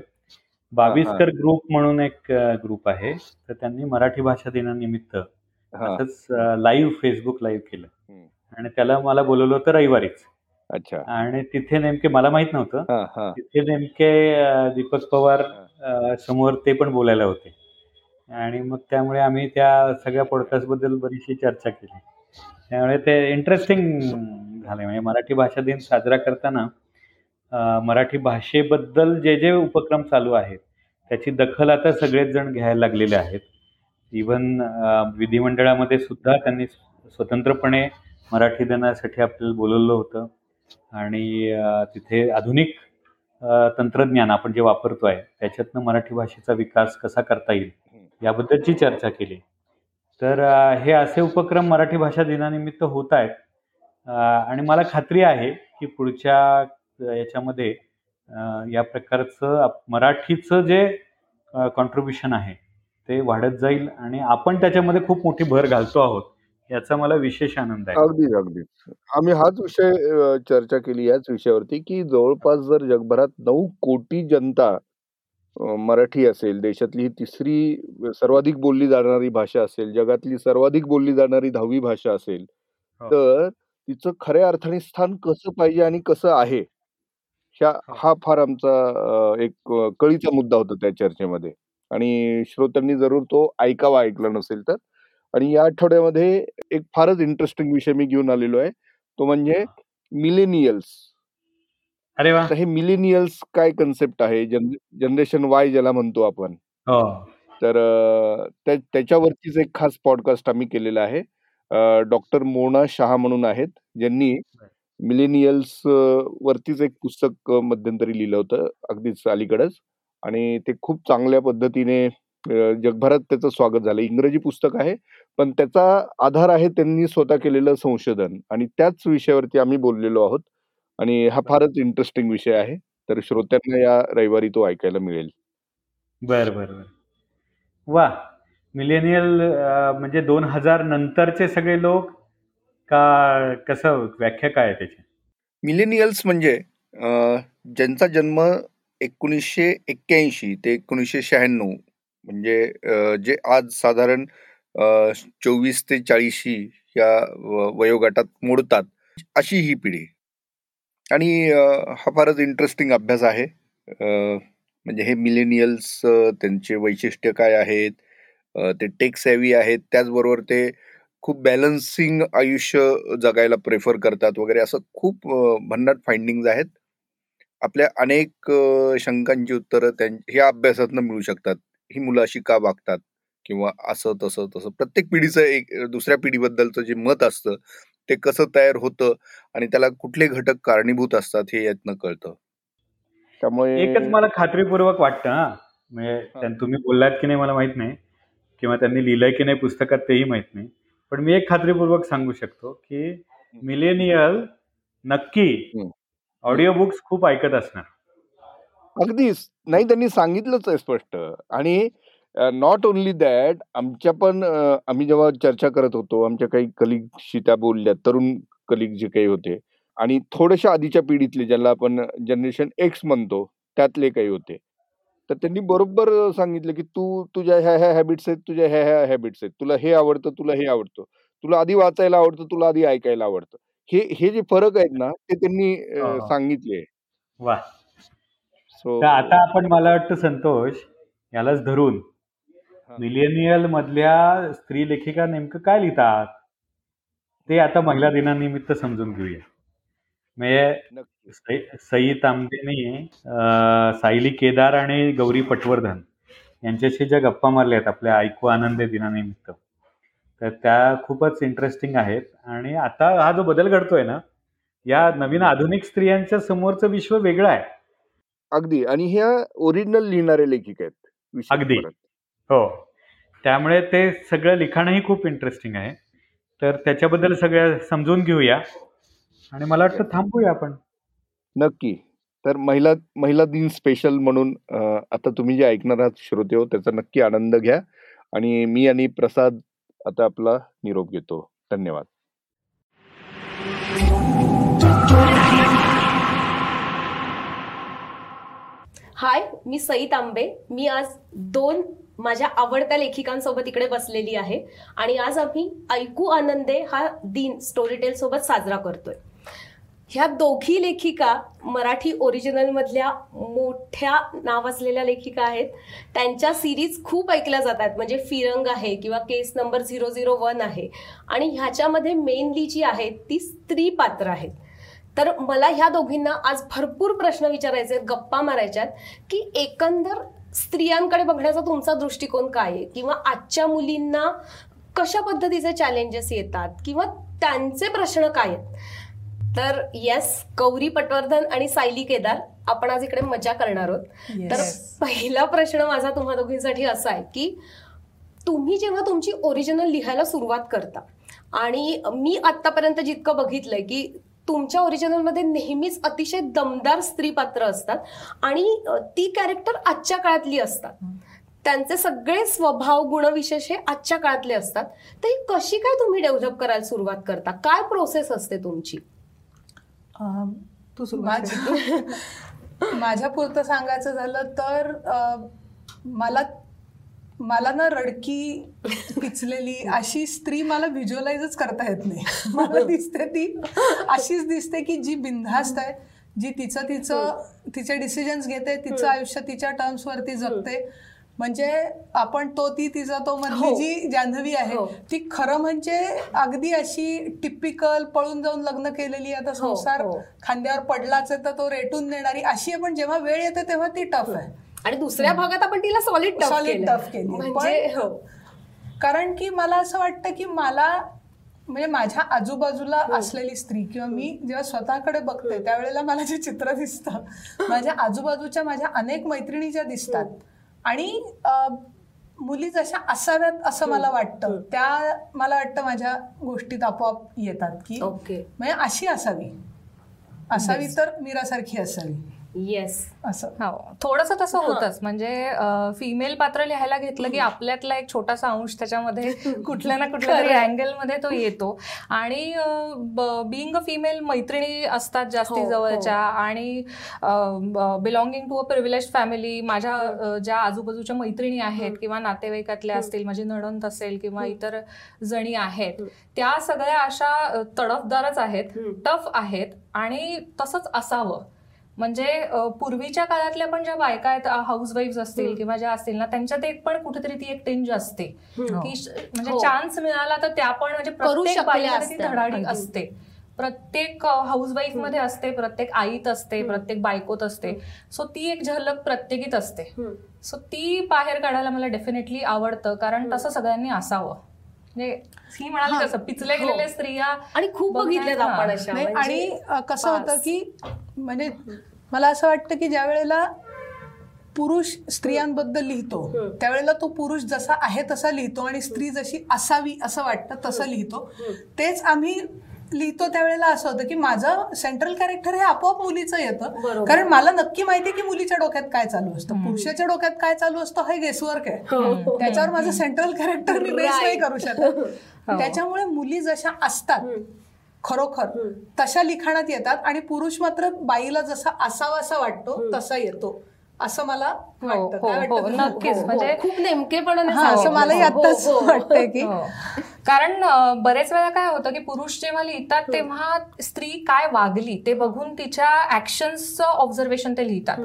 Speaker 2: बावीसकर ग्रुप म्हणून एक ग्रुप आहे. तर त्यांनी मराठी भाषा दिनानिमित्त लाईव्ह फेसबुक लाईव्ह केलं. आणि त्याला मला बोलवलं होतं रविवारीच.
Speaker 1: अच्छा.
Speaker 2: आणि तिथे नेमके मला माहीत नव्हतं
Speaker 1: हा हा.
Speaker 2: तिथे नेमके दीपक पवार समोर ते पण बोलायला होते. आणि मग त्यामुळे आम्ही त्या सगळ्या पॉडकास्टबद्दल बरीचशी चर्चा केली. त्यामुळे ते इंटरेस्टिंग झाले म्हणजे मराठी भाषा दिन साजरा करताना मराठी भाषेबद्दल जे जे उपक्रम चालू आहेत त्याची दखल आता सगळेच जण घ्यायला लागलेले आहेत. इवन विधिमंडळामध्ये सुद्धा त्यांनी स्वतंत्रपणे मराठी दिनासाठी आपल्याला बोलवलं होतं. आणि तिथे आधुनिक तंत्रज्ञान आपण जे वापरतो आहे त्याच्यातनं मराठी भाषेचा विकास कसा करता येईल याबद्दलची चर्चा केली. तर हे असे उपक्रम मराठी भाषा दिनानिमित्त होत आहेत. आणि मला खात्री आहे की पुढच्या याच्यामध्ये या प्रकारचं आप- मराठीचं जे कॉन्ट्रीब्युशन आहे ते वाढत जाईल आणि आपण त्याच्यामध्ये खूप मोठी भर घालतो आहोत. याचा मला विशेष आनंद आहे
Speaker 1: अगदीच अगदीच आम्ही हाच विषय अ, चर्चा केली याच विषयावरती की जवळपास जर जगभरात नऊ कोटी जनता अ, मराठी असेल देशातली ही तिसरी सर्वाधिक बोलली जाणारी भाषा असेल जगातली सर्वाधिक बोलली जाणारी दहावी भाषा असेल
Speaker 2: हो.
Speaker 1: तर तिचं खऱ्या अर्थाने स्थान कसं पाहिजे आणि कसं आहे ह्या
Speaker 2: हो.
Speaker 1: हा फार आमचा अ, एक अ, कळीचा मुद्दा होता त्या चर्चेमध्ये आणि श्रोत्यांनी जरूर तो ऐकावा ऐकला नसेल तर आणि या आठवड्यामध्ये एक फारच इंटरेस्टिंग विषय मी घेऊन आलेलो आहे. तो म्हणजे मिलेनियल्स
Speaker 2: अरे वा.
Speaker 1: हे मिलेनियल्स काय कन्सेप्ट आहे? जनरेशन वाय ज्याला म्हणतो आपण.
Speaker 2: हो.
Speaker 1: तर त्याच्यावरतीच एक खास पॉडकास्ट आम्ही केलेला आहे. डॉक्टर मोना शहा म्हणून आहेत. ज्यांनी मिलेनियल्स वरतीच एक पुस्तक मध्यंतरी लिहिलं होतं अगदीच अलीकडच. आणि ते खूप चांगल्या पद्धतीने जगभरात त्याचं स्वागत झालं. इंग्रजी पुस्तक आहे पण त्याचा आधार आहे त्यांनी स्वतः केलेलं संशोधन. आणि त्याच विषयावरती आम्ही बोललेलो आहोत. आणि हा फारच इंटरेस्टिंग विषय आहे. तर श्रोत्यांना या रविवारी तो ऐकायला मिळेल.
Speaker 2: बर बर बर. वा! मिलेनियल म्हणजे दोन हजार नंतरचे सगळे लोक का कसं व्याख्या काय आहे त्याची?
Speaker 1: मिलेनियल्स म्हणजे ज्यांचा जन्म एकोणीसशे एक्क्याऐंशी ते एकोणीसशे शहाण्णव म्हणजे जे आज साधारण चोवीस ते चाळीशी या व- वयोगटात मोडतात अशी ही पिढी. आणि हा फारच इंटरेस्टिंग अभ्यास आहे. म्हणजे हे मिलेनियल्स त्यांचे वैशिष्ट्य काय आहेत? ते टेक सॅवी आहेत. त्याचबरोबर ते खूप बॅलन्सिंग आयुष्य जगायला प्रेफर करतात वगैरे असं खूप भन्नाट फाइंडिंग्ज आहेत. आपल्या अनेक शंकांची उत्तरं त्यां ह्या अभ्यासातनं मिळू शकतात. ही मुलं अशी का वागतात? किंवा असं तसं तसं. प्रत्येक पिढीचं एक दुसऱ्या पिढीबद्दलचं जे मत असतं ते कसं तयार होतं आणि त्याला कुठले घटक कारणीभूत असतात हे यातनं कळतं. त्यामुळे
Speaker 2: एकच मला खात्रीपूर्वक वाटतं हा. म्हणजे तुम्ही बोललात की नाही मला माहीत नाही. किंवा त्यांनी लिहिलंय की नाही पुस्तकात तेही माहीत नाही. पण मी एक खात्रीपूर्वक सांगू शकतो की मिलेनियल नक्की. ऑडिओ बुक्स खूप ऐकत असणार.
Speaker 1: अगदीच. नाही त्यांनी सांगितलंच आहे स्पष्ट. आणि नॉट ओनली दॅट आमच्या पण अ, आम्ही जेव्हा चर्चा करत होतो आमच्या काही कलिगशी त्या बोलल्या तरुण कलिग जे काही होते. आणि थोड्याशा आधीच्या पिढीतले ज्याला आपण जनरेशन एक्स म्हणतो त्यातले काही होते. तर त्यांनी बरोबर सांगितलं की तू तुझ्या ह्या ह्या हॅबिट्स आहेत तुझ्या ह्या ह्या हॅबिट्स आहेत. तुला हे आवडतं तुला हे आवडतं. तुला आधी वाचायला आवडतं तुला आधी ऐकायला आवडतं. हे हे जे फरक आहेत ना ते त्यांनी अ,
Speaker 2: हा.
Speaker 1: सांगितले.
Speaker 2: वा
Speaker 1: सो
Speaker 2: तर आता आपण मला वाटतं संतोष यालाच धरून. मिलेनियल मधल्या स्त्री लेखिका नेमकं काय लिहितात ते आता महिला दिनानिमित्त समजून घेऊया. म्हणजे सई तांबेने सायली केदार आणि गौरी पटवर्धन यांच्याशी ज्या गप्पा मारल्या आहेत आपल्या ऐकू आनंद दिनानिमित्त तर त्या खूपच इंटरेस्टिंग आहेत. आणि आता हा जो बदल घडतोय ना या नवीन आधुनिक स्त्रियांच्या समोरचं विश्व वेगळं आहे.
Speaker 1: अगदी. आणि ह्या ओरिजिनल लिहिणारे लेखिका आहेत
Speaker 2: अगदी. हो. त्यामुळे ते सगळं लिखाणही खूप इंटरेस्टिंग आहे. तर त्याच्याबद्दल सगळं समजून घेऊया. आणि मला वाटतं थांबूया आपण.
Speaker 1: नक्की. तर महिला महिला दिन स्पेशल म्हणून आता तुम्ही जे ऐकणार आहात श्रोते हो त्याचा नक्की आनंद घ्या. आणि मी आणि प्रसाद आता आपला निरोप घेतो. धन्यवाद.
Speaker 3: हाय मी सई तांबे मी आज दोन माझ्या आवडत्या लेखिकांसोबत इकडे बसलेली आहे. आणि आज आम्ही ऐकू आनंदे हा दिन स्टोरीटेल सोबत साजरा करतोय. ह्या दोघी लेखिका मराठी ओरिजिनलमधल्या मोठ्या नावाजलेल्या लेखिका आहेत. त्यांच्या सिरीज खूप ऐकल्या जातात. म्हणजे फिरंग आहे किंवा case number zero zero one आहे. आणि ह्याच्यामध्ये मेनली जी आहे ती स्त्री पात्र आहेत. तर मला ह्या दोघींना आज भरपूर प्रश्न विचारायचे आहेत गप्पा मारायच्यात की एकंदर स्त्रियांकडे बघण्याचा तुमचा दृष्टिकोन काय आहे? किंवा आजच्या मुलींना कशा पद्धतीचे चॅलेंजेस येतात? किंवा त्यांचे प्रश्न काय आहेत? तर येस गौरी पटवर्धन आणि सायली केदार आपण आज इकडे मजा करणार आहोत. तर पहिला प्रश्न माझा तुम्हा दोघींसाठी असा आहे की तुम्ही जेव्हा तुमची ओरिजिनल लिहायला सुरुवात करता आणि मी आतापर्यंत जितकं बघितलंय की तुमच्या ओरिजिनलमध्ये नेहमीच अतिशय दमदार स्त्री पात्र असतात आणि ती कॅरेक्टर आजच्या काळातली असतात. त्यांचे सगळे स्वभाव गुणविशेष हे आजच्या काळातले असतात. तर ही कशी काय तुम्ही डेव्हलप करायला सुरुवात करता? काय प्रोसेस असते तुमची?
Speaker 4: तू सुरुवात
Speaker 5: माझ्या पुरतं सांगायचं झालं तर मला मला ना रडकी पिचलेली अशी स्त्री मला व्हिज्युअलाइजच करता येत नाही मला दिसते ती अशीच दिसते की जी बिनधास्त आहे जी तिचं तिचं तिचे डिसिजन्स घेते तिचं आयुष्य तिच्या टर्म्स वरती जगते म्हणजे आपण तो ती तिचा तो मधली
Speaker 3: हो.
Speaker 5: जी जान्हवी आहे
Speaker 3: हो.
Speaker 5: ती खरं म्हणजे अगदी अशी टिपिकल पळून जाऊन लग्न केलेली आता
Speaker 3: हो,
Speaker 5: संसार. खांद्यावर पडलाच आहे तर तो रेटून देणारी अशी आहे पण जेव्हा वेळ येते तेव्हा ती टफ आहे
Speaker 3: आणि दुसऱ्या भागात आपण तिला सॉलिड टफ
Speaker 5: Solid
Speaker 3: केलं. म्हणजे हो.
Speaker 5: कारण की मला असं वाटतं की मला म्हणजे माझ्या आजूबाजूला असलेली स्त्री किंवा मी जेव्हा स्वतःकडे बघते त्यावेळेला मला जे चित्र दिसतं माझ्या आजूबाजूच्या माझ्या अनेक मैत्रिणी ज्या दिसतात आणि अं, मुली जशा असाव्यात असं मला वाटतं त्या मला वाटतं माझ्या गोष्टीत आपोआप येतात की
Speaker 3: ओके.
Speaker 5: म्हणजे अशी असावी. असावी तर मीरासारखी असावी.
Speaker 3: येस
Speaker 5: असं.
Speaker 4: हो. थोडंसं तसं होतंच. म्हणजे फिमेल पात्र लिहायला घेतलं की आपल्यातला एक छोटासा अंश त्याच्यामध्ये कुठल्या ना कुठल्या तरी. अँगलमध्ये तो येतो. आणि बिईंग अ फिमेल मैत्रिणी असतात जास्ती
Speaker 3: हो,
Speaker 4: जवळच्या आणि belonging to a privilege family माझ्या ज्या आजूबाजूच्या मैत्रिणी आहेत किंवा नातेवाईकातल्या असतील माझी नणंद असेल किंवा इतर जणी आहेत त्या सगळ्या अशा तडफदारच आहेत. टफ आहेत आणि तसंच असावं. म्हणजे पूर्वीच्या काळातल्या पण ज्या बायका आहेत हाऊस वाईफ असतील किंवा ज्या असतील ना त्यांच्यात एक पण कुठेतरी ती एक टेंज असते. की म्हणजे
Speaker 3: हो.
Speaker 4: चान्स मिळाला तर त्या पण म्हणजे प्रत्येक. धडाडी. असते प्रत्येक हाऊस वाईफमध्ये असते प्रत्येक आईत असते प्रत्येक बायकोत असते सो ती एक झलक प्रत्येकीत असते. सो ती बाहेर काढायला मला डेफिनेटली आवडतं कारण तसं सगळ्यांनी असावं ही म्हणाली पिचल्या
Speaker 3: हो.
Speaker 4: गेलेल्या स्त्रिया
Speaker 3: आणि खूप
Speaker 4: ना.
Speaker 3: आपण अशा म्हणजे-
Speaker 5: आणि कसं होतं. की म्हणजे मला असं वाटतं की ज्या वेळेला पुरुष स्त्रियांबद्दल लिहितो. त्यावेळेला तो पुरुष जसा आहे तसा लिहितो आणि स्त्री जशी असावी असं वाटतं तसं लिहितो तेच आम्ही लिहितो त्यावेळेला असं होतं की माझं सेंट्रल कॅरेक्टर हे आपोआप मुलीचं येतं. कारण मला नक्की माहिती की मुलीच्या डोक्यात काय चालू असतं. पुरुषाच्या डोक्यात काय चालू असतं हे गेसवर्क आहे.
Speaker 3: हो.
Speaker 5: त्याच्यावर माझं सेंट्रल कॅरेक्टर मी बेस नाही. करू शकत. त्याच्यामुळे मुली जशा असतात खरोखर तशा लिखाणात येतात आणि पुरुष मात्र बाईला जसा असावा असा वाटतो तसा येतो. असं मला वाटतं
Speaker 4: हो,
Speaker 5: काय
Speaker 4: हो,
Speaker 5: वाटतं
Speaker 4: नक्कीच.
Speaker 3: हो, हो.
Speaker 4: म्हणजे-
Speaker 3: खूप नेमकेपणाने
Speaker 5: हा, असं. मलाही
Speaker 3: हो,
Speaker 5: आत्ताच
Speaker 3: हो, हो.
Speaker 5: वाटतंय की
Speaker 4: हो. कारण बरेच वेळा काय होतं की पुरुष जेव्हा लिहितात तेव्हा स्त्री काय वागली ते बघून तिच्या ऍक्शन्सचं ऑब्झर्वेशन ते लिहितात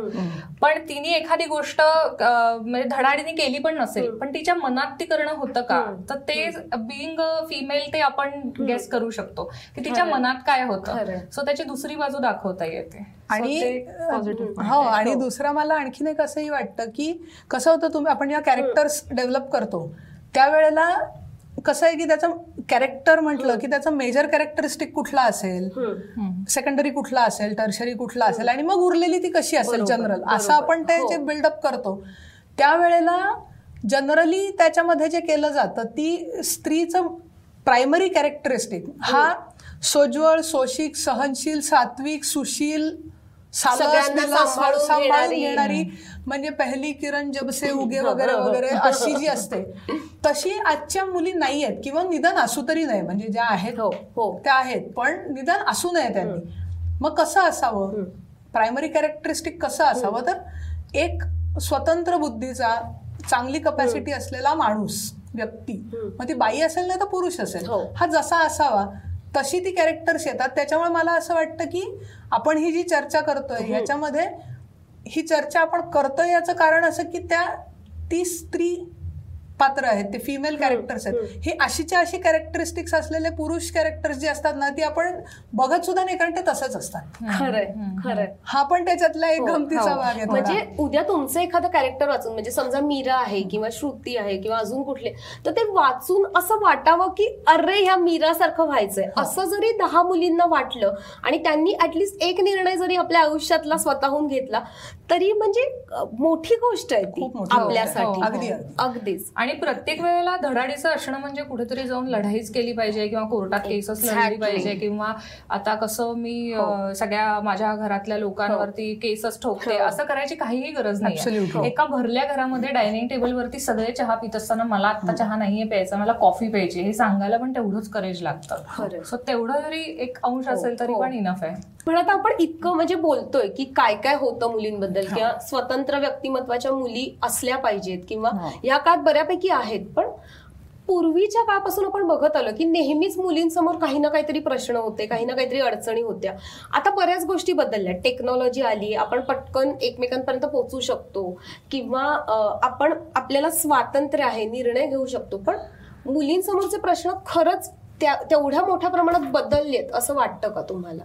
Speaker 4: पण तिने एखादी गोष्ट म्हणजे धडाडीने केली पण नसेल पण तिच्या मनात ती करणं होतं का तर ते बिईंग फिमेल ते आपण गेस करू शकतो की तिच्या. मनात काय. होतं सो त्याची दुसरी बाजू दाखवता येते
Speaker 5: आणि
Speaker 4: positive point
Speaker 5: हो. आणि दुसरं मला आणखीन एक असंही वाटतं की कसं होतं तुम्ही आपण जेव्हा कॅरेक्टर्स डेव्हलप करतो त्यावेळेला कसं आहे की त्याचं कॅरेक्टर म्हटलं की त्याचं मेजर कॅरेक्टरिस्टिक कुठला असेल. सेकंडरी कुठला असेल? टर्शरी कुठला असेल? आणि मग उरलेली ती कशी असेल जनरल. असं आपण ते
Speaker 3: हो.
Speaker 5: जे बिल्डअप करतो. त्यावेळेला जनरली त्याच्यामध्ये जे केलं जातं ती स्त्रीचं प्रायमरी कॅरेक्टरिस्टिक हा सोज्वळ सोशिक सहनशील सात्विक सुशील
Speaker 3: सगळ्यांना
Speaker 5: सांभाळून
Speaker 3: घेणारी.
Speaker 5: म्हणजे पहिली किरण जबसे उगे वगैरे वगैरे अशी जी असते. तशी आजच्या मुली नाही आहेत किंवा निदान असू तरी नाही म्हणजे ज्या आहेत
Speaker 3: हो हो.
Speaker 5: त्या आहेत. पण निदान असू नये त्यांनी. मग कसं असावं? प्रायमरी कॅरेक्टरिस्टिक कसं असावं? तर एक स्वतंत्र बुद्धीचा चांगली कपॅसिटी असलेला माणूस व्यक्ती. मग ती बाई असेल ना तर पुरुष असेल.
Speaker 3: हो.
Speaker 5: हा जसा असावा तशी ती कॅरेक्टर्स येतात. त्याच्यामुळे मला असं वाटतं की आपण ही जी चर्चा करतोय याच्यामध्ये ही चर्चा आपण करतोय याचं कारण असं की त्या ती स्त्री पात्र आहेत ते फिमेल कॅरेक्टर्स आहेत. हे अशीच्या अशी कॅरेक्टरिस्टिक्स असलेले पुरुष कॅरेक्टर्स जे असतात ना ती आपण बघत सुद्धा नाही कारण ते तसंच असतात.
Speaker 3: खरंय खरंय.
Speaker 5: हा पण त्याच्यातला एक
Speaker 3: हो,
Speaker 5: गमतीचा
Speaker 3: हो.
Speaker 5: भाग आहे.
Speaker 3: म्हणजे उद्या तुमचं एखादं कॅरेक्टर वाचून म्हणजे समजा मीरा आहे किंवा श्रुती आहे किंवा अजून कुठले तर ते वाचून असं वाटावं की अरे ह्या मीरासारखं व्हायचंय.
Speaker 5: हो.
Speaker 3: असं जरी दहा मुलींना वाटलं आणि त्यांनी ऍटलिस्ट एक निर्णय जरी आपल्या आयुष्यातला स्वतःहून घेतला तरी म्हणजे मोठी गोष्ट आहे ती. आपल्यासाठी
Speaker 5: हो, अगदी, अगदी.
Speaker 3: अगदीच
Speaker 4: आणि प्रत्येक वेळेला धडाडीचं असणं म्हणजे कुठेतरी जाऊन लढाईच केली पाहिजे किंवा कोर्टात केसच लढली. पाहिजे किंवा आता कसं मी अं, सगळ्या माझ्या घरातल्या लोकांवरती केसच ठोकते
Speaker 3: हो.
Speaker 4: असं करायची काहीही गरज. नाही एका भरल्या घरामध्ये डायनिंग टेबलवरती सगळे चहा पित असताना मला आता चहा नाहीये प्यायचा मला कॉफी प्यायची हे सांगायला पण तेवढंच करेज लागतं. सो तेवढं जरी एक अंश
Speaker 3: हो,
Speaker 4: असेल तरी
Speaker 3: हो.
Speaker 4: पण इनफ आहे
Speaker 3: पण आता आपण इतकं म्हणजे बोलतोय की काय काय होतं मुलींबद्दल किंवा स्वतंत्र व्यक्तिमत्वाच्या मुली असल्या पाहिजेत किंवा. या काळात बऱ्यापैकी आहेत पण पूर्वीच्या काळापासून आपण बघत आलो की नेहमीच मुलींसमोर काही ना काहीतरी प्रश्न होते काही ना काहीतरी अडचणी होत्या. आता बऱ्याच गोष्टी बदलल्या. टेक्नॉलॉजी आली आपण पटकन एकमेकांपर्यंत पोहोचू शकतो किंवा आपण आपल्याला स्वातंत्र्य आहे निर्णय घेऊ शकतो पण मुलींसमोरचे प्रश्न खरंच त्या तेवढ्या मोठ्या प्रमाणात बदललेत असं वाटतं का तुम्हाला?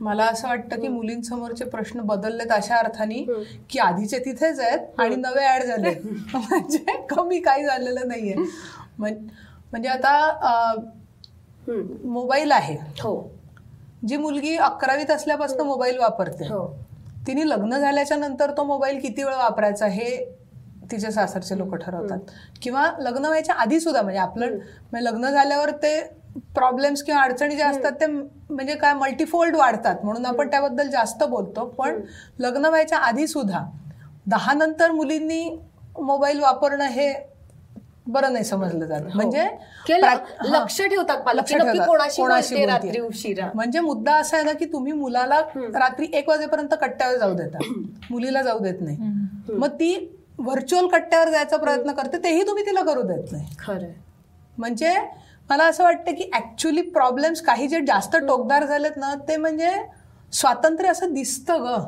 Speaker 5: मला असं वाटतं की मुलींसमोरचे प्रश्न बदललेत अशा अर्थाने. की आधीचे तिथेच आहेत आणि नवे ऍड झाले. म्हणजे कमी काही झालेलं नाहीये. म्हण- म्हणजे आता. मोबाईल आहे.
Speaker 3: हो.
Speaker 5: जी मुलगी अकरावीत असल्यापासून मोबाईल वापरते
Speaker 3: हो.
Speaker 5: तिने लग्न झाल्याच्यानंतर तो मोबाईल किती वेळ वापरायचा हे तिचे सासरचे लोक ठरवतात. किंवा लग्न व्हायच्या आधी सुद्धा म्हणजे आपलं म्हणजे लग्न झाल्यावर ते प्रॉब्लेम्स किंवा अडचणी ज्या असतात ते म्हणजे काय मल्टीफोल्ड वाढतात. म्हणून आपण त्याबद्दल जास्त बोलतो. पण लग्न व्हायच्या आधी सुद्धा दहा नंतर मुलींनी मोबाईल वापरणं हे बरं नाही समजलं जात. म्हणजे हा.
Speaker 3: लक्ष ठेवतात पालक.
Speaker 5: लक्ष ठेवतात. म्हणजे मुद्दा असा आहे ना की तुम्ही मुलाला रात्री एक वाजेपर्यंत कट्ट्यावर जाऊ देता. मुलीला जाऊ देत नाही. मग ती व्हर्च्युअल कट्ट्यावर जायचा प्रयत्न करते तेही तुम्ही तिला करू देत नाही.
Speaker 3: खरंय.
Speaker 5: म्हणजे मला असं वाटतं की ऍक्च्युली प्रॉब्लेम्स काही जे जास्त टोकदार झालेत ना ते म्हणजे स्वातंत्र्य असं दिसतं ग.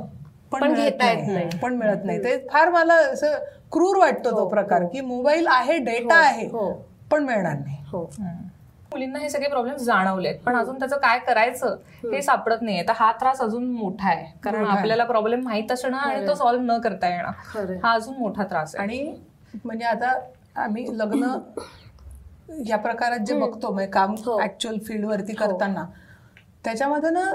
Speaker 3: पण
Speaker 5: मिळत
Speaker 3: घेता येत नाही.
Speaker 5: पण मिळत नाही. ते फार मला असं क्रूर वाटतो तो प्रकार की मोबाईल आहे डेटा आहे
Speaker 3: हो.
Speaker 5: पण मिळणार नाही.
Speaker 3: हो.
Speaker 4: मुलींना हे सगळे प्रॉब्लेम जाणवलेत पण अजून त्याचं काय करायचं हे सापडत नाहीये. तर हा त्रास अजून मोठा आहे. कारण
Speaker 5: आहे.
Speaker 4: आपल्याला प्रॉब्लेम माहीत असणं आणि तो सॉल्व्ह न करता येणं. हा अजून मोठा त्रास आहे.
Speaker 5: आणि म्हणजे आता आम्ही लग्न या प्रकारात जे बघतो म्हणजे काम
Speaker 3: हो.
Speaker 5: ऍक्च्युअल फील्डवरती करताना त्याच्यामध्ये ना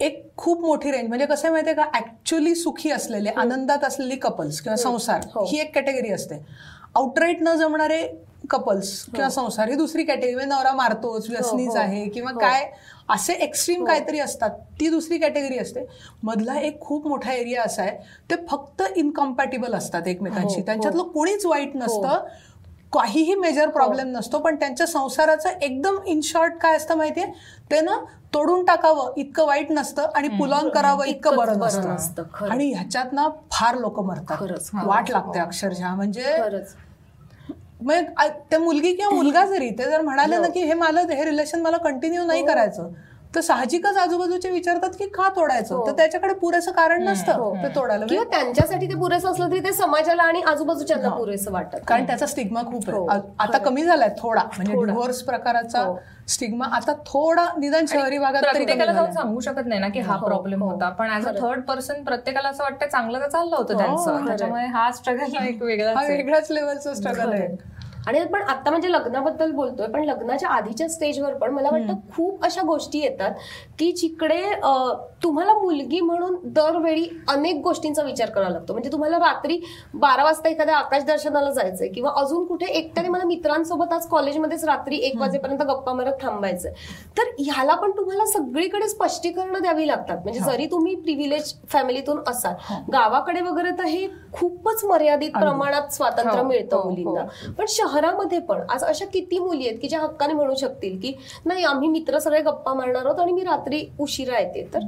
Speaker 5: एक खूप मोठी रेंज म्हणजे कसं माहितीये का ऍक्च्युली सुखी असलेले आनंदात असलेली कपल्स किंवा संसार
Speaker 3: हो.
Speaker 5: ही एक कॅटेगरी असते. आउटराईट न जमणारे कपल्स किंवा संसार ही दुसरी कॅटेगरी म्हणजे नवरा मारतोच व्यसनीच
Speaker 3: हो.
Speaker 5: आहे किंवा
Speaker 3: हो.
Speaker 5: काय असे एक्स्ट्रीम काहीतरी असतात ती दुसरी कॅटेगरी असते. मधला एक खूप मोठा एरिया असा आहे ते फक्त इनकम्पॅटेबल असतात एकमेकांशी.
Speaker 3: हो,
Speaker 5: त्यांच्यातलं कोणीच वाईट नसतं काहीही मेजर प्रॉब्लेम नसतो पण त्यांच्या संसाराचं एकदम इन शॉर्ट काय असतं माहितीये? ते ना तोडून टाकावं इतकं वाईट नसतं आणि पुल ऑन करावं इतकं बरं
Speaker 3: नसतं.
Speaker 5: आणि ह्याच्यात ना फार लोक मरतात. वाट लागते अक्षरशः. म्हणजे मग त्या मुलगी किंवा मुलगा जरी ते जर म्हणाले ना की हे मला हे रिलेशन मला कंटिन्यू नाही करायचं तर साहजिकच आजूबाजूचे विचारतात की का तोडायचं? तर त्याच्याकडे पुरेसं कारण नसतं ते तोडायला.
Speaker 3: किंवा त्यांच्यासाठी ते पुरेसं असलं तरी ते समाजाला आणि आजूबाजूच्यांना पुरेसं वाटत.
Speaker 5: कारण त्याचा स्टिग्मा खूप आहे.
Speaker 3: हो,
Speaker 5: आता कमी झालाय थोडा. म्हणजे. डिव्होर्स प्रकाराचा
Speaker 3: हो.
Speaker 5: स्टिग्मा आता थोडा निदान शहरी भागात
Speaker 4: प्रत्येकाला जाऊन. सांगू शकत नाही ना की हा
Speaker 3: हो,
Speaker 4: प्रॉब्लेम
Speaker 3: हो.
Speaker 4: होता. पण ऍज अ थर्ड पर्सन प्रत्येकाला असं वाटतं चांगलं तर चाललं होतं
Speaker 5: हो,
Speaker 4: त्यांचं. त्याच्यामुळे हा स्ट्रगल एक
Speaker 5: हा
Speaker 4: आहे.
Speaker 5: वेगळ्याच लेवलचा स्ट्रगल आहे.
Speaker 3: आणि पण आता म्हणजे लग्नाबद्दल बोलतोय पण लग्नाच्या आधीच्या स्टेजवर पण मला वाटतं खूप अशा गोष्टी येतात की जिकडे तुम्हाला मुलगी म्हणून दरवेळी अनेक गोष्टींचा विचार करावा लागतो. म्हणजे तुम्हाला रात्री बारा वाजता एखाद्या आकाश दर्शनाला जायचंय किंवा अजून कुठे एकट्याने मला मित्रांसोबत आज कॉलेजमध्येच रात्री एक वाजेपर्यंत गप्पा मारत थांबायचंय. तर ह्याला पण तुम्हाला सगळीकडे स्पष्टीकरण द्यावी लागतात. म्हणजे जरी तुम्ही प्रिव्हिलेज फॅमिलीतून असाल गावाकडे वगैरे तर हे खूपच मर्यादित प्रमाणात स्वातंत्र्य
Speaker 4: हो,
Speaker 3: मिळतं
Speaker 4: हो, हो.
Speaker 3: मुलींना. पण शहरी घरामध्ये पण. आज अशा किती मुली आहेत की ज्या हक्काने म्हणू शकतील की नाही आम्ही मित्र सगळे गप्पा मारणार आहोत आणि मी रात्री उशिरा येते. तर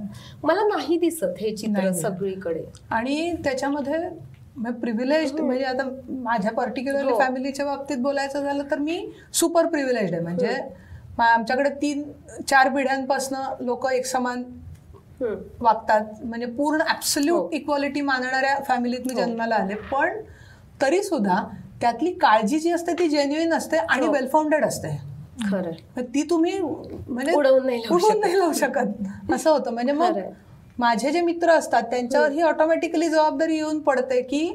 Speaker 3: मला नाही दिसत हे चित्र. सगळीकडे.
Speaker 5: आणि त्याच्यामध्ये प्रिव्हिलेज म्हणजे आता माझ्या पर्टिक्युलरली
Speaker 3: हो.
Speaker 5: फॅमिलीच्या बाबतीत बोलायचं झालं तर मी सुपर प्रिव्हिलेज आहे. म्हणजे आमच्याकडे तीन चार पिढ्यांपासून लोक एक समान. वागतात. म्हणजे पूर्ण
Speaker 3: हो.
Speaker 5: ऍब्सल्यूट इक्वालिटी मानणाऱ्या फॅमिलीत मी जन्माला आले. पण तरी सुद्धा त्यातली काळजी जी असते ती जेन्युइन असते आणि
Speaker 3: हो.
Speaker 5: वेल फाउंडेड असते तर ती तुम्ही म्हणजे
Speaker 3: उडवून नाही लावू शकत.
Speaker 5: असं होतं. म्हणजे मग. माझे जे मित्र असतात त्यांच्यावर ही ऑटोमॅटिकली जबाबदारी येऊन पडते की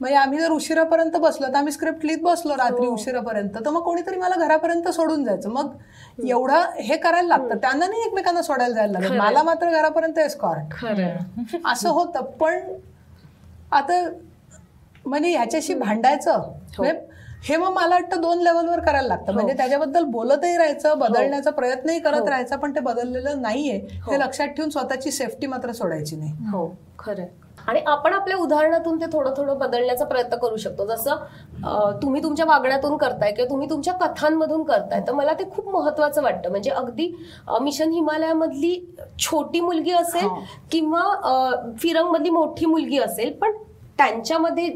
Speaker 5: म्हणजे आम्ही जर उशिरापर्यंत बसलो तर आम्ही स्क्रिप्ट लिहित बसलो रात्री
Speaker 3: हो.
Speaker 5: उशिरापर्यंत तर मग कोणीतरी मला घरापर्यंत सोडून जायचं. मग एवढं हे करायला लागतं. त्यांना नाही एकमेकांना सोडायला जायला लागत. मला मात्र घरापर्यंत एस्कॉर्ट असं होतं. पण आता म्हणजे ह्याच्याशी भांडायचं. हे. मग मला वाटतं दोन लेवलवर करायला लागतं. म्हणजे त्याच्याबद्दल बोलतही राहायचं बदलण्याचा प्रयत्नही करत राहायचा पण ते बदललेलं नाहीये. हे. लक्षात ठेवून स्वतःची सेफ्टी मात्र सोडायची नाही.
Speaker 3: हो खरंय आणि आपण आपल्या उदाहरणातून ते थोडं थोडं बदलण्याचा प्रयत्न करू शकतो. जसं तुम्ही तुमच्या वागण्यातून करताय किंवा तुम्ही तुमच्या कथांमधून करताय तर मला ते खूप महत्वाचं वाटतं. म्हणजे अगदी मिशन हिमालयामधली छोटी मुलगी असेल
Speaker 5: हा.
Speaker 3: किंवा फिरंगमधली मोठी मुलगी असेल पण त्यांच्यामध्ये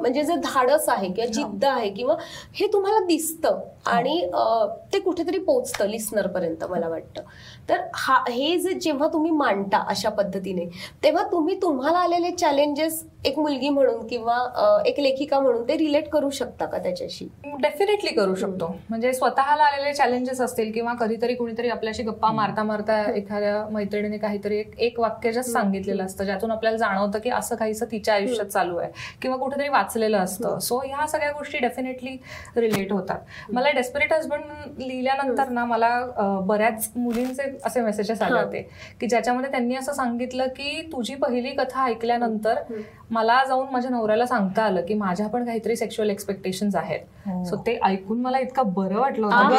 Speaker 3: म्हणजे जे धाडस आहे किंवा जिद्द आहे किंवा हे तुम्हाला दिसतं आणि अं, ते कुठेतरी पोचतं लिस्नर पर्यंत मला वाटतं. तर हा हे जे जेव्हा तुम्ही मांडता अशा पद्धतीने तेव्हा तुम्ही तुम्हाला आलेले चॅलेंजेस एक मुलगी म्हणून किंवा एक लेखिका म्हणून ते रिलेट करू शकता का त्याच्याशी?
Speaker 4: डेफिनेटली करू शकतो. म्हणजे स्वतःला आलेले चॅलेंजेस असतील किंवा कधीतरी कुणीतरी आपल्याशी गप्पा मारता मारता एखाद्या मैत्रिणीने काहीतरी एक एक वाक्य जस्ट सांगितलेलं असतं ज्यातून आपल्याला जाणवतं की असं काहीसं तिच्या आयुष्यात चालू आहे किंवा कुठेतरी वाचलेलं असतं. सो ह्या सगळ्या गोष्टी डेफिनेटली रिलेट होतात. मला डेस्परेट हजबंड लिहिल्यानंतर ना मला बऱ्याच मुलींचे असे मेसेजेस आले
Speaker 3: हा.
Speaker 4: होते की ज्याच्यामध्ये त्यांनी असं सांगितलं की तुझी पहिली कथा ऐकल्यानंतर मला जाऊन माझ्या नवऱ्याला सांगता आलं की माझ्या पण काहीतरी सेक्शुअल एक्सपेक्टेशन्स आहेत.
Speaker 5: हो.
Speaker 4: सो ते ऐकून मला इतकं बरं वाटलं म्हणजे.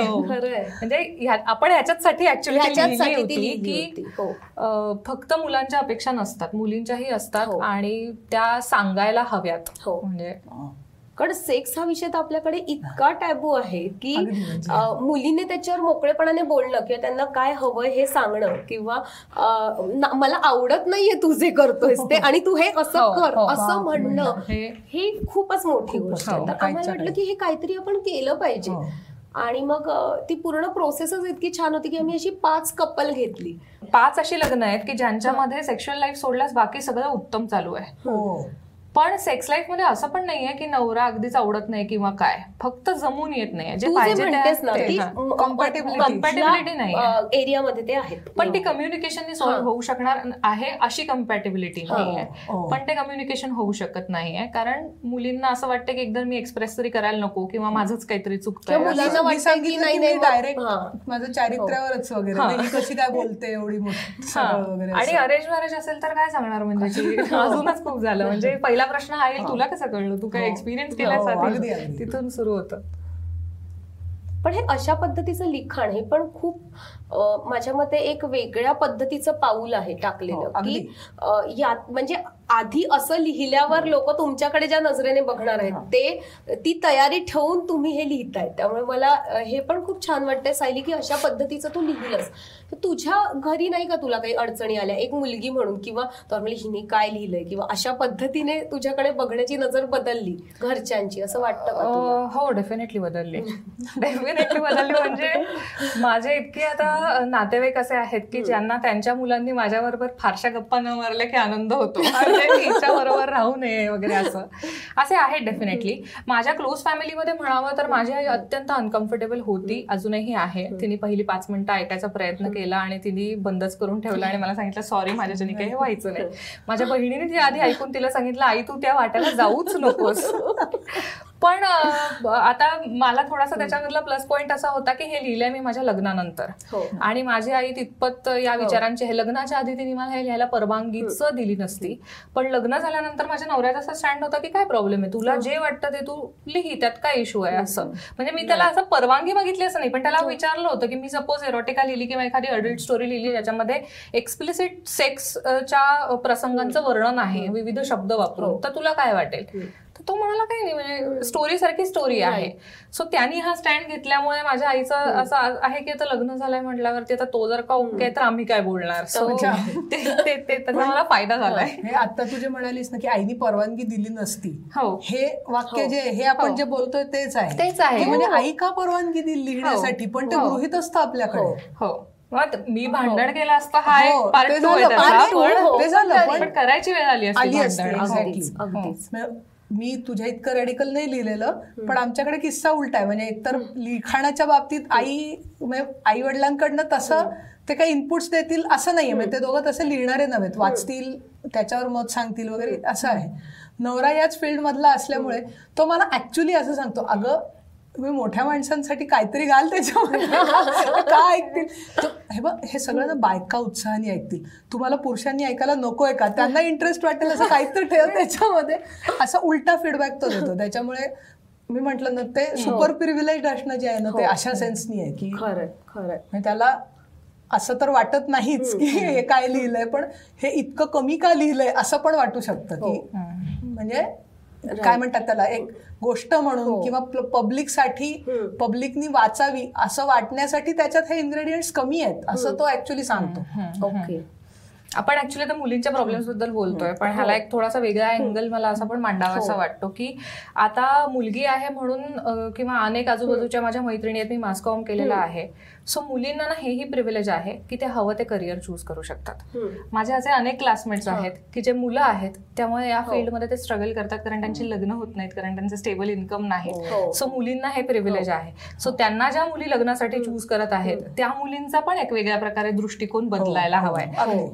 Speaker 4: हो. म्हणजे आपण ह्याच्यासाठी ऍक्च्युली
Speaker 3: ह्याच्याचसाठी
Speaker 4: लिहिली की
Speaker 3: हो.
Speaker 4: फक्त मुलांच्या अपेक्षा नसतात मुलींच्याही असतात
Speaker 3: हो.
Speaker 4: आणि त्या सांगायला हव्यात.
Speaker 3: हो.
Speaker 4: म्हणजे
Speaker 3: कारण सेक्स हा विषय तर आपल्याकडे इतका टॅबू आहे की
Speaker 5: म्हणजे.
Speaker 3: मुलीने त्याच्यावर मोकळेपणाने बोलणं किंवा त्यांना काय हवंय हे सांगणं किंवा मला आवडत नाहीये तू जे करतोयस ते आणि तू हे असं
Speaker 4: हो,
Speaker 3: कर
Speaker 4: हो.
Speaker 3: असं म्हणणं
Speaker 4: हे
Speaker 3: हे खूपच मोठी. गोष्ट आहे
Speaker 5: हो,
Speaker 3: तर आम्हाला वाटलं. की हे काहीतरी आपण केलं पाहिजे. आणि मग ती पूर्ण प्रोसेसच इतकी छान होती की आम्ही अशी पाच कपल घेतली
Speaker 4: पाच अशी लग्न आहेत की ज्यांच्यामध्ये सेक्शुअल लाईफ सोडल्यास बाकी सगळं उत्तम चालू आहे पण सेक्स लाईफमध्ये असं पण नाहीये की नवरा अगदीच आवडत नाही किंवा काय फक्त जमून येत नाही जे पाहिजे हा.
Speaker 5: Compatibility
Speaker 4: नाही.
Speaker 3: एरियामध्ये ते आहेत
Speaker 4: पण ती कम्युनिकेशनने
Speaker 3: हा.
Speaker 4: सॉल्व्ह होऊ शकणार आहे अशी कम्पॅटेबिलिटी
Speaker 3: हा.
Speaker 4: नाही आहे
Speaker 5: हो.
Speaker 4: पण ते कम्युनिकेशन होऊ शकत नाहीये कारण मुलींना असं वाटतं की एकदम मी एक्सप्रेस तरी करायला नको किंवा माझंच काहीतरी
Speaker 3: वाटतं की नाही
Speaker 5: डायरेक्ट
Speaker 3: हा.
Speaker 5: माझं चारित्र्यावरच वगैरे
Speaker 4: हा.
Speaker 5: म्हणजे ही कशी काय बोलते एवढी मोठी
Speaker 4: हा.
Speaker 5: सगळं वगैरे
Speaker 4: आणि. अरेंज मॅरेज असेल तर काय सांगणार म्हणजे अजूनच खूप झालं म्हणजे पहिला प्रश्न हा येईल तुला कसं कळलं तू काय
Speaker 5: हो.
Speaker 4: एक्सपिरियन्स
Speaker 5: हो,
Speaker 4: आधी?
Speaker 5: अगदी.
Speaker 4: तिथून सुरू होतं
Speaker 3: पण हे अशा पद्धतीचं लिखाण हे पण खूप माझ्या मते एक वेगळ्या पद्धतीचं पाऊल आहे
Speaker 5: हो,
Speaker 3: टाकलेलं
Speaker 5: अगदी.
Speaker 3: की यात म्हणजे आधी असं लिहिल्यावर लोक तुमच्याकडे ज्या नजरेने बघणार आहेत ते ती तयारी ठेवून तुम्ही हे लिहिताय त्यामुळे मला हे पण खूप छान वाटतंय सायली की अशा पद्धतीचं तू लिहिलंस तर तुझ्या घरी नाही का तुला काही अडचणी आल्या? एक मुलगी म्हणून किंवा नॉर्मली हिने काय लिहिलंय किंवा अशा पद्धतीने तुझ्याकडे बघण्याची नजर बदलली घरच्यांची असं वाटतं
Speaker 4: हो डेफिनेटली बदलली. डेफिनेटली बदलली म्हणजे माझे इतके आता नातेवाईक असे आहेत की ज्यांना त्यांच्या मुलांनी माझ्याबरोबर फारशा गप्पा न मारल्या की आनंद होतो. म्हणजे बरोबर राहू नये वगैरे असं. असे आहेत डेफिनेटली माझ्या क्लोज फॅमिलीमध्ये म्हणावं तर माझी आई अत्यंत अनकम्फर्टेबल होती अजूनही आहे. तिने पहिली पाच मिनिटं ऐकायचा प्रयत्न केला आणि तिने बंदच करून ठेवला आणि मला सांगितलं सॉरी माझ्याच्याने काही व्हायचं नाही. माझ्या बहिणीने ती आधी ऐकून तिला सांगितलं आई तू त्या वाट्याला जाऊच नकोस. पण आता मला थोडासा त्याच्यामधला प्लस पॉईंट असा होता की हे लिहिलंय मी माझ्या लग्नानंतर.
Speaker 3: हो.
Speaker 4: आणि माझी आई तितपत या विचारांची हे लग्नाच्या आधी तिने मला हे लिहायला परवानगीच दिली नसती. पण लग्न झाल्यानंतर माझ्या नवऱ्याचा असा स्टँड होता की काय प्रॉब्लेम आहे? तुला जे वाटतं ते तू लिही त्यात काय इश्यू आहे असं. म्हणजे मी त्याला असं परवानगी मागितली असं नाही पण त्याला विचारलं होतं की मी सपोज एरोटिका लिहिली किंवा एखादी अडल्ट स्टोरी लिहिली ज्याच्यामध्ये एक्सप्लिसिट सेक्सच्या प्रसंगांचं वर्णन आहे विविध शब्द वापरून. तर तुला काय वाटेल? तो म्हणाला काही नाही म्हणजे स्टोरी सारखी स्टोरी आहे. सो त्यांनी हा स्टँड घेतल्यामुळे माझ्या आईचं असं आहे की आता लग्न झालंय म्हटल्यावरती आता तो जर का ओके तर आम्ही काय बोलणार? सो. ते ते- त्याचा मला फायदा झालाय.
Speaker 5: हे आता तू जे म्हणालीस ना की आईनी परवानगी दिली नसती.
Speaker 4: हो.
Speaker 5: हे वाक्य जे हे आपण
Speaker 4: हो.
Speaker 5: जे बोलतोय तेच आहे.
Speaker 4: तेच आहे.
Speaker 5: म्हणजे
Speaker 4: हो.
Speaker 5: आई का परवानगी दिली लिहिण्यासाठी? पण ते
Speaker 4: हो.
Speaker 5: गृहित असतं आपल्याकडे.
Speaker 4: हो. मी भांडण केलं असतं हा
Speaker 5: हो,
Speaker 4: पार्ट टू आहे त्याचा. पण- करायची वेळ आली असती
Speaker 5: म्हणजे मी तुझ्या इतकं रेडिकल नाही लिहिलेलं पण आमच्याकडे किस्सा उलटा आहे. म्हणजे एकतर लिखाणाच्या बाबतीत आई आई वडिलांकडनं तसं ते काही इनपुट्स देतील असं नाहीये. म्हणजे ते दोघं तसे लिहिणारे नव्हेत. वाचतील त्याच्यावर मत सांगतील वगैरे असं आहे. नवरा याच फील्ड मधला असल्यामुळे तो मला ऍक्च्युली असं सांगतो अगं तुम्ही मोठ्या माणसांसाठी काहीतरी घाल त्याच्यामध्ये. का ऐकतील? तो- हे बघ हे सगळं ना बायका उत्साहाने ऐकतील. तुम्हाला पुरुषांनी ऐकायला नकोय का? त्यांना इंटरेस्ट वाटेल असं काहीतरी ठेव त्याच्यामध्ये. असा उलटा फीडबॅक तो देतो. त्याच्यामुळे मी म्हंटल ना ते सुपर प्रिव्हिलेज असणं जे आहे ना ते अशा सेन्सनी आहे की
Speaker 3: खरंय खरंय.
Speaker 5: म्हणजे त्याला असं तर वाटत नाहीच की हे काय लिहिलंय पण हे इतकं कमी का लिहिलंय असं पण वाटू शकतं की म्हणजे काय म्हणतात त्याला? एक गोष्ट म्हणून किंवा पब्लिकसाठी पब्लिकनी वाचावी असं वाटण्यासाठी त्याच्यात हे इन्ग्रेडियंट्स कमी आहेत असं तो ऍक्च्युली सांगतो.
Speaker 3: ओके
Speaker 4: आपण ऍक्च्युली तर मुलींच्या प्रॉब्लेम्सबद्दल बोलतोय पण ह्याला एक थोडासा वेगळा अँगल मला असा पण मांडावासा वाटतो की आता मुलगी आहे म्हणून किंवा अनेक आजूबाजूच्या माझ्या मैत्रिणी आहेत मी मास कॉम केलेला आहे. सो मुलींना ना हेही प्रिव्हिलेज आहे की ते हवं ते करिअर चूज करू शकतात. माझे असे अनेक क्लासमेट्स आहेत की जे मुलं आहेत त्यामुळे या फील्डमध्ये ते स्ट्रगल करतात कारण त्यांची लग्न होत नाहीत कारण त्यांचे स्टेबल इन्कम नाही.
Speaker 3: हो.
Speaker 4: सो मुलींना हे प्रिव्हिलेज आहे. सो त्यांना ज्या मुली लग्नासाठी चूज करत आहेत त्या मुलींचा पण एक वेगळ्या प्रकारे दृष्टिकोन बदलायला हवाय.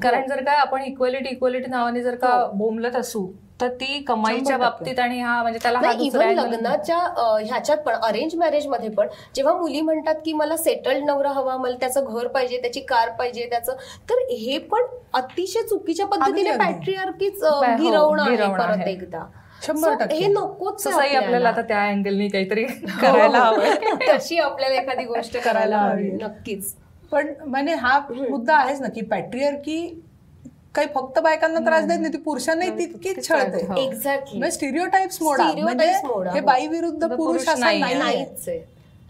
Speaker 4: कारण जर का आपण इक्वेलिटी इक्वेलिटी नावाने जर का बोंबलत असू तर ती कमाईच्या. बाबतीत आणि हा म्हणजे त्याला हा
Speaker 3: इव्हन लग्नाच्या ह्याच्यात पण अरेंज मॅरेजमध्ये पण जेव्हा मुली म्हणतात की मला सेटल्ड नवरा हवा मला त्याचं घर पाहिजे त्याची कार पाहिजे त्याचं तर हे पण अतिशय चुकीच्या पद्धतीने
Speaker 5: अगदी.
Speaker 3: पॅट्रिआर्कीच
Speaker 4: हो,
Speaker 3: गिरवणं परत. एकदा
Speaker 5: शंभर टक्के.
Speaker 3: हे नकोच
Speaker 4: आपल्याला आता त्या अँगलनी काहीतरी करायला हवं
Speaker 3: तशी आपल्याला एखादी गोष्ट करायला हवी नक्कीच
Speaker 5: पण म्हणजे हा मुद्दा आहेच ना की पॅट्रियर्की काही फक्त बायकांना त्रास देत नाही ती पुरुषांनाही तितकीच छळते
Speaker 4: हो.
Speaker 3: एक्झॅक्टली
Speaker 5: स्टिरिओटाइप्स मोडा
Speaker 3: Stereotypes
Speaker 5: म्हणजे
Speaker 3: मोडा,
Speaker 5: हे
Speaker 3: हो.
Speaker 5: बाई विरुद्ध
Speaker 4: पुरुष.
Speaker 3: नाहीच आहे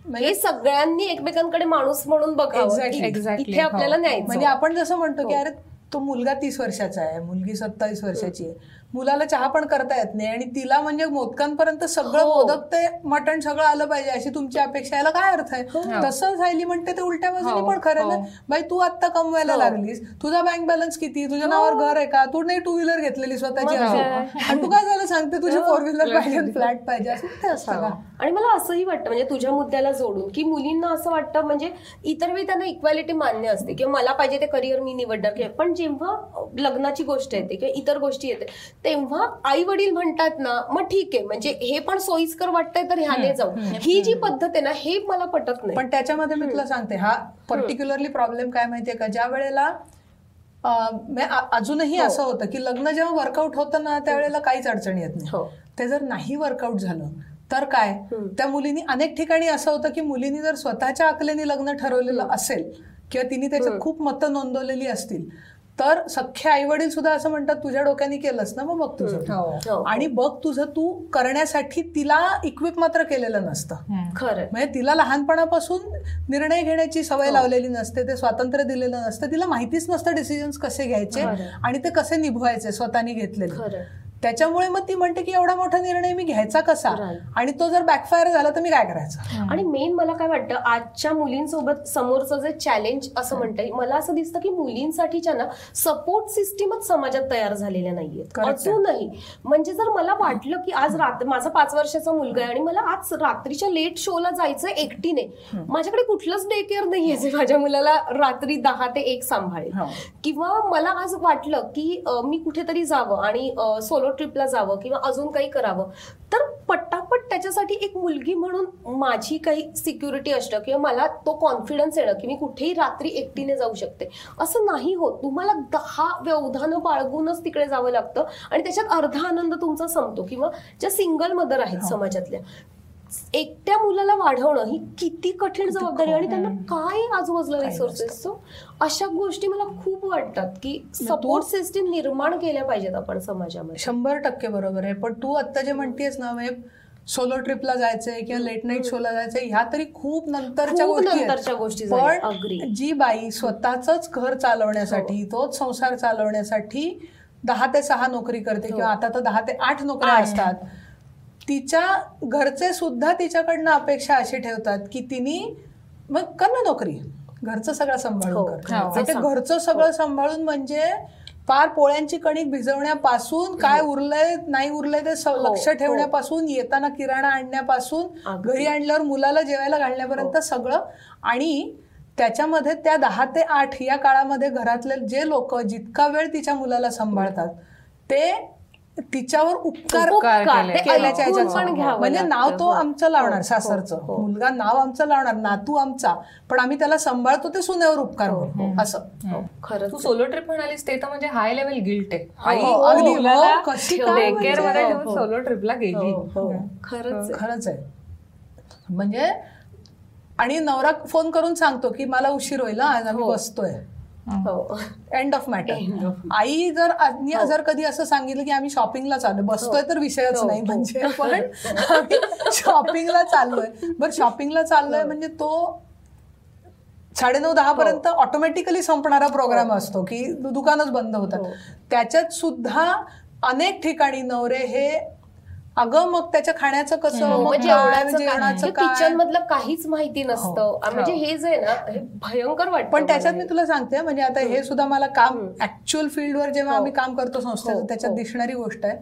Speaker 5: म्हणजे
Speaker 3: हे सगळ्यांनी एकमेकांकडे माणूस म्हणून बघावं. इथे आपल्याला
Speaker 4: हो.
Speaker 3: न्यायचं
Speaker 5: म्हणजे आपण जसं म्हणतो की
Speaker 3: हो.
Speaker 5: अरे तो मुलगा तीस वर्षाचा आहे मुलगी सत्तावीस वर्षाची आहे मुलाला चहा पण करता येत नाही आणि तिला म्हणजे मोदकांपर्यंत सगळं
Speaker 3: हो.
Speaker 5: मोदक ते मटण सगळं आलं पाहिजे अशी तुमची अपेक्षा याला काय अर्थ आहे? तसं झाली म्हणते ते उलट्या बाजूने
Speaker 4: हो,
Speaker 5: पण खरं ना.
Speaker 4: हो.
Speaker 5: बाई तू आता कमवायला लागलीस. तुझा बँक बॅलन्स किती? तुझ्या नावावर घर आहे का? तू नाही टू व्हीलर घेतलेली स्वतःची? आणि तू काय झालं? सांगते तुझी फोर व्हीलर पाहिजे फ्लॅट पाहिजे. असं ते असतं का?
Speaker 3: आणि मला असंही वाटतं म्हणजे तुझ्या मुद्द्याला जोडून की मुलींना असं वाटतं म्हणजे इतर वेळी त्यांना इक्वॅलिटी मान्य असते. किंवा मला पाहिजे ते करिअर मी निवडणार. पण जेव्हा लग्नाची गोष्ट येते किंवा इतर गोष्टी येते तेव्हा आई वडील म्हणतात ना मग ठीक आहे म्हणजे हे पण सोयीस्कर वाटतंय तर ह्याने जाऊ. ही जी पद्धत आहे ना हे मला पटत नाही.
Speaker 5: पण त्याच्यामध्ये मी तुला सांगते हा पर्टिक्युलरली प्रॉब्लेम काय माहितीये का? ज्या वेळेला अजूनही असं होतं की लग्न जेव्हा वर्कआउट होतं ना त्यावेळेला काहीच अडचण येत नाही.
Speaker 3: हो.
Speaker 5: ते जर नाही वर्कआउट झालं तर काय? त्या मुलींनी अनेक ठिकाणी असं होतं की मुलींनी जर स्वतःच्या अकलेने लग्न ठरवलेलं असेल किंवा तिने त्याच्यात खूप मतं नोंदवलेली असतील तर सख्खे आई वडील सुद्धा असं म्हणतात तुझ्या डोक्याने केलंस ना मग बघ तुझं. तू.
Speaker 3: हो.
Speaker 5: आणि बघ तुझं तू करण्यासाठी तिला इक्विप मात्र केलेलं नसतं.
Speaker 3: खरं.
Speaker 5: म्हणजे तिला लहानपणापासून निर्णय घेण्याची सवय लावलेली नसते ते स्वातंत्र्य दिलेलं नसतं. तिला माहितीच नसतं डिसिजन्स कसे घ्यायचे. आणि ते कसे निभवायचे स्वतःनी घेतलेले.
Speaker 3: खरं.
Speaker 5: त्याच्यामुळे मग ती म्हणते की एवढा मोठा निर्णय मी घ्यायचा कसा. आणि तो जर बॅकफायर झाला तर मी काय करायचं?
Speaker 3: आणि मेन मला काय वाटतं आजच्या मुलींसोबत समोरचं जे चॅलेंज असं म्हणता येईल मला असं दिसतं की मुलींसाठीच्या ना सपोर्ट सिस्टीमच समाजात तयार झालेल्या नाहीयेत. अजूनही म्हणजे जर मला वाटलं की आज रात्र माझा पाच वर्षाचा मुलगा आहे आणि मला आज रात्रीच्या लेट शोला जायचं एकटीने. माझ्याकडे कुठलंच डे केअर नाहीये जे माझ्या मुलाला रात्री दहा ते एक सांभाळेल.
Speaker 5: हो.
Speaker 3: किंवा मला आज वाटलं की मी कुठेतरी जावं आणि सोलो ट्रिपला जावं किंवा अजून काही करावं तर पट्टापट त्याच्यासाठी एक मुलगी म्हणून माझी काही सिक्युरिटी असणं किंवा मला तो कॉन्फिडन्स येणं की मी कुठेही रात्री एकटीने जाऊ शकते. असं नाही होत. तुम्हाला दहा व्यवधानं बाळगूनच तिकडे जावं लागतं आणि त्याच्यात अर्धा आनंद तुमचा संपतो किंवा ज्या सिंगल मदर आहेत समाजातल्या एकट्या मुलाला वाढवणं ही किती कठीण जबाबदारी आणि त्यांना काय आजूबाजूला रिसोर्सेस सो अशा गोष्टी मला खूप वाटतात की सपोर्ट सिस्टीम निर्माण केल्या पाहिजेत आपण समाजामध्ये
Speaker 5: शंभर टक्के बरोबर आहे पण तू आता जे म्हणतेस ना म्हणजे सोलो ट्रिपला जायचंय किंवा लेट नाईट शोला जायचंय ह्या तरी खूप नंतरच्या गोष्टी
Speaker 3: गोष्टी.
Speaker 5: पण जी बाई स्वतःच घर चालवण्यासाठी
Speaker 3: हो.
Speaker 5: तोच संसार चालवण्यासाठी दहा ते सहा नोकरी करते
Speaker 3: हो.
Speaker 5: किंवा आता तर दहा ते आठ नोकऱ्या. असतात तिच्या घरचे सुद्धा तिच्याकडनं अपेक्षा अशी ठेवतात की तिने मग कर ना नोकरी घरचं सगळं
Speaker 3: हो,
Speaker 5: सांभाळून कर
Speaker 3: घरचं
Speaker 5: ते
Speaker 3: सांभाळ.
Speaker 5: घरचं सगळं सांभाळून म्हणजे पार पोळ्यांची कणिक भिजवण्यापासून काय उरलंय नाही उरलंय ते
Speaker 3: हो,
Speaker 5: लक्ष
Speaker 3: हो.
Speaker 5: ठेवण्यापासून येताना किराणा आणण्यापासून. घरी आणल्यावर मुलाला जेवायला घालण्यापर्यंत सगळं आणि त्याच्यामध्ये त्या दहा ते आठ या काळामध्ये घरातले जे लोक जितका वेळ तिच्या मुलाला सांभाळतात ते तिच्यावर उपकार म्हणजे. नाव तो
Speaker 3: हो.
Speaker 5: आमचं लावणार
Speaker 3: हो,
Speaker 5: सासरचं
Speaker 3: हो.
Speaker 5: मुलगा नाव आमचं लावणार नातू आमचा पण आम्ही त्याला सांभाळतो ते सुनेवर उपकार म्हणतो असं
Speaker 3: हो, खरंच
Speaker 4: तू सोलो ट्रिप म्हणालीस ते तर म्हणजे हाय लेवल गिल्ट आहे
Speaker 3: म्हणजे?
Speaker 4: सोलो ट्रिपला गेली
Speaker 3: हो, हो. खरंच आहे.
Speaker 5: खरंच आहे म्हणजे आणि नवरा फोन करून सांगतो की मला उशीर होईल हा, आज आम्ही. बसतोय
Speaker 3: हो.
Speaker 5: End of matter
Speaker 3: End of
Speaker 5: आई जर
Speaker 3: हो.
Speaker 5: जर कधी असं सांगितलं की आम्ही शॉपिंगला चाललोय बसतोय तर विषयच
Speaker 3: हो,
Speaker 5: नाही
Speaker 3: हो.
Speaker 5: म्हणजे पण शॉपिंगला चाललोय. बरं शॉपिंगला चाललोय म्हणजे तो साडेनऊ दहा पर्यंत ऑटोमॅटिकली संपणारा प्रोग्राम असतो की दुकानच बंद होतात.
Speaker 3: हो.
Speaker 5: त्याच्यात सुद्धा अनेक ठिकाणी नवरे हे अगं मग त्याच्या खाण्याचं कसं?
Speaker 3: हो, म्हणजे किचन
Speaker 5: काय?
Speaker 3: मधलं काहीच माहिती नसतं. आ, म्हणजे हे जे आहे ना हे भयंकर वाटतं
Speaker 5: पण त्याच्यात मी
Speaker 3: हे.
Speaker 5: तुला सांगते म्हणजे आता हे सुद्धा मला काम ऍक्च्युअल फील्डवर जेव्हा
Speaker 3: हो.
Speaker 5: आम्ही काम करतो संस्थेचं
Speaker 3: हो,
Speaker 5: त्याच्यात
Speaker 3: हो.
Speaker 5: दिसणारी गोष्ट आहे.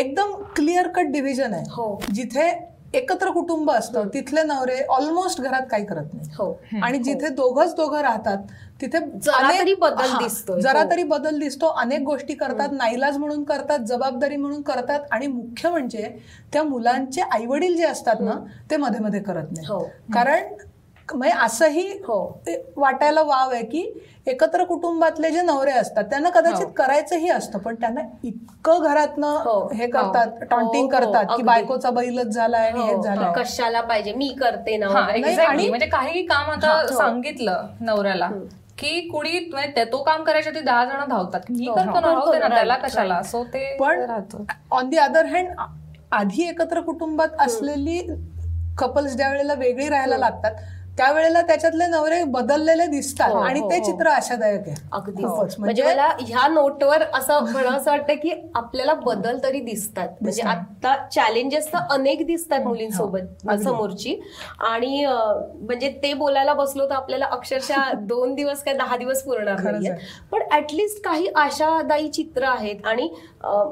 Speaker 5: एकदम क्लिअर कट डिव्हिजन आहे.
Speaker 3: हो.
Speaker 5: जिथे एकत्र कुटुंब असतं तिथले नवरे ऑलमोस्ट घरात काही करत नाही.
Speaker 3: हो.
Speaker 5: आणि जिथे दोघच दोघं राहतात तिथे
Speaker 3: जरा तरी बदल दिसतोय.
Speaker 5: जरा
Speaker 3: हो.
Speaker 5: तरी बदल दिसतो. अनेक गोष्टी करतात नाईलाज म्हणून करतात जबाबदारी म्हणून करतात आणि मुख्य म्हणजे त्या मुलांचे आई वडील जे असतात ना ते मध्ये मध्ये करत नाही
Speaker 3: हो.
Speaker 5: कारण म्हणजे असंही
Speaker 3: हो.
Speaker 5: ते वाटायला वाव आहे की एकत्र कुटुंबातले जे नवरे असतात त्यांना कदाचित करायचंही असतं पण त्यांना इतकं
Speaker 3: हो.
Speaker 5: घरातनं हे. करतात टॉन्टिंग करतात की. बायकोचा बैलच झालाय आणि हेच
Speaker 3: हो,
Speaker 5: झालंय.
Speaker 3: कशाला पाहिजे? मी करते ना.
Speaker 5: आणि-
Speaker 4: म्हणजे काही काम आता. सांगितलं नवऱ्याला. की कुणी म्हणजे ते- तो काम करायच्या दहा जण धावतात. मी
Speaker 3: हो,
Speaker 4: करतो ना
Speaker 3: करतो
Speaker 4: ना त्याला कशाला? सो ते
Speaker 5: पण
Speaker 4: राहतं.
Speaker 5: ऑन दी अदर हँड आधी एकत्र कुटुंबात असलेली कपल्स ज्या वेळेला वेगळी राहायला लागतात त्यावेळेला त्याच्यातले नवरे बदललेले दिसतात
Speaker 3: हो,
Speaker 5: आणि
Speaker 3: हो,
Speaker 5: ते
Speaker 3: हो.
Speaker 5: चित्र आशादायक आहे.
Speaker 3: अगदी
Speaker 5: खूपच.
Speaker 3: म्हणजे मला ह्या नोटवर असं म्हणावं असं वाटतं की आपल्याला बदल तरी दिसतात. म्हणजे आता चॅलेंजेस तर अनेक दिसतात मुलींसोबत. समोरची. आणि म्हणजे ते बोलायला बसलो तर आपल्याला अक्षरशः दोन दिवस काय दहा दिवस पुरणार नाहीये. पण ऍटलिस्ट काही आशादायी चित्र आहेत. आणि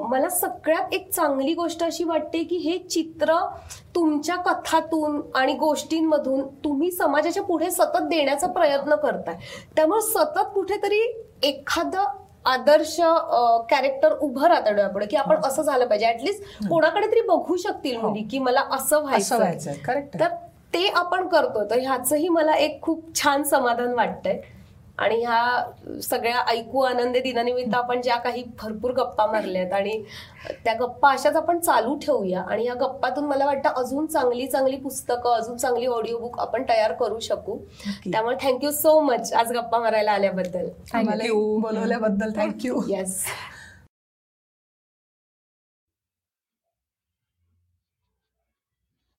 Speaker 3: मला सगळ्यात एक चांगली गोष्ट अशी वाटते की हे चित्र तुमच्या कथातून आणि गोष्टींमधून तुम्ही समाजाच्या पुढे सतत देण्याचा प्रयत्न करताय. त्यामुळे सतत कुठेतरी एखादं आदर्श कॅरेक्टर उभं राहतं डोळ्यापुढे की आपण असं झालं पाहिजे. ऍटलिस्ट कोणाकडे तरी बघू शकतील मुली की मला असं व्हायचं तर ते आपण करतो तर ह्याचंही मला एक खूप छान समाधान वाटतंय. आणि ह्या सगळ्या ऐकू आनंदी दिनानिमित्त आपण ज्या काही भरपूर गप्पा मारल्यात आणि त्या गप्पा अशाच आपण चालू ठेवूया. आणि या गप्पातून मला वाटतं अजून चांगली चांगली पुस्तकं अजून चांगली ऑडिओ बुक आपण तयार करू शकू. त्यामुळे थँक्यू सो मच आज गप्पा मारायला आल्याबद्दल.
Speaker 5: बोलवल्याबद्दल थँक्यू
Speaker 3: येस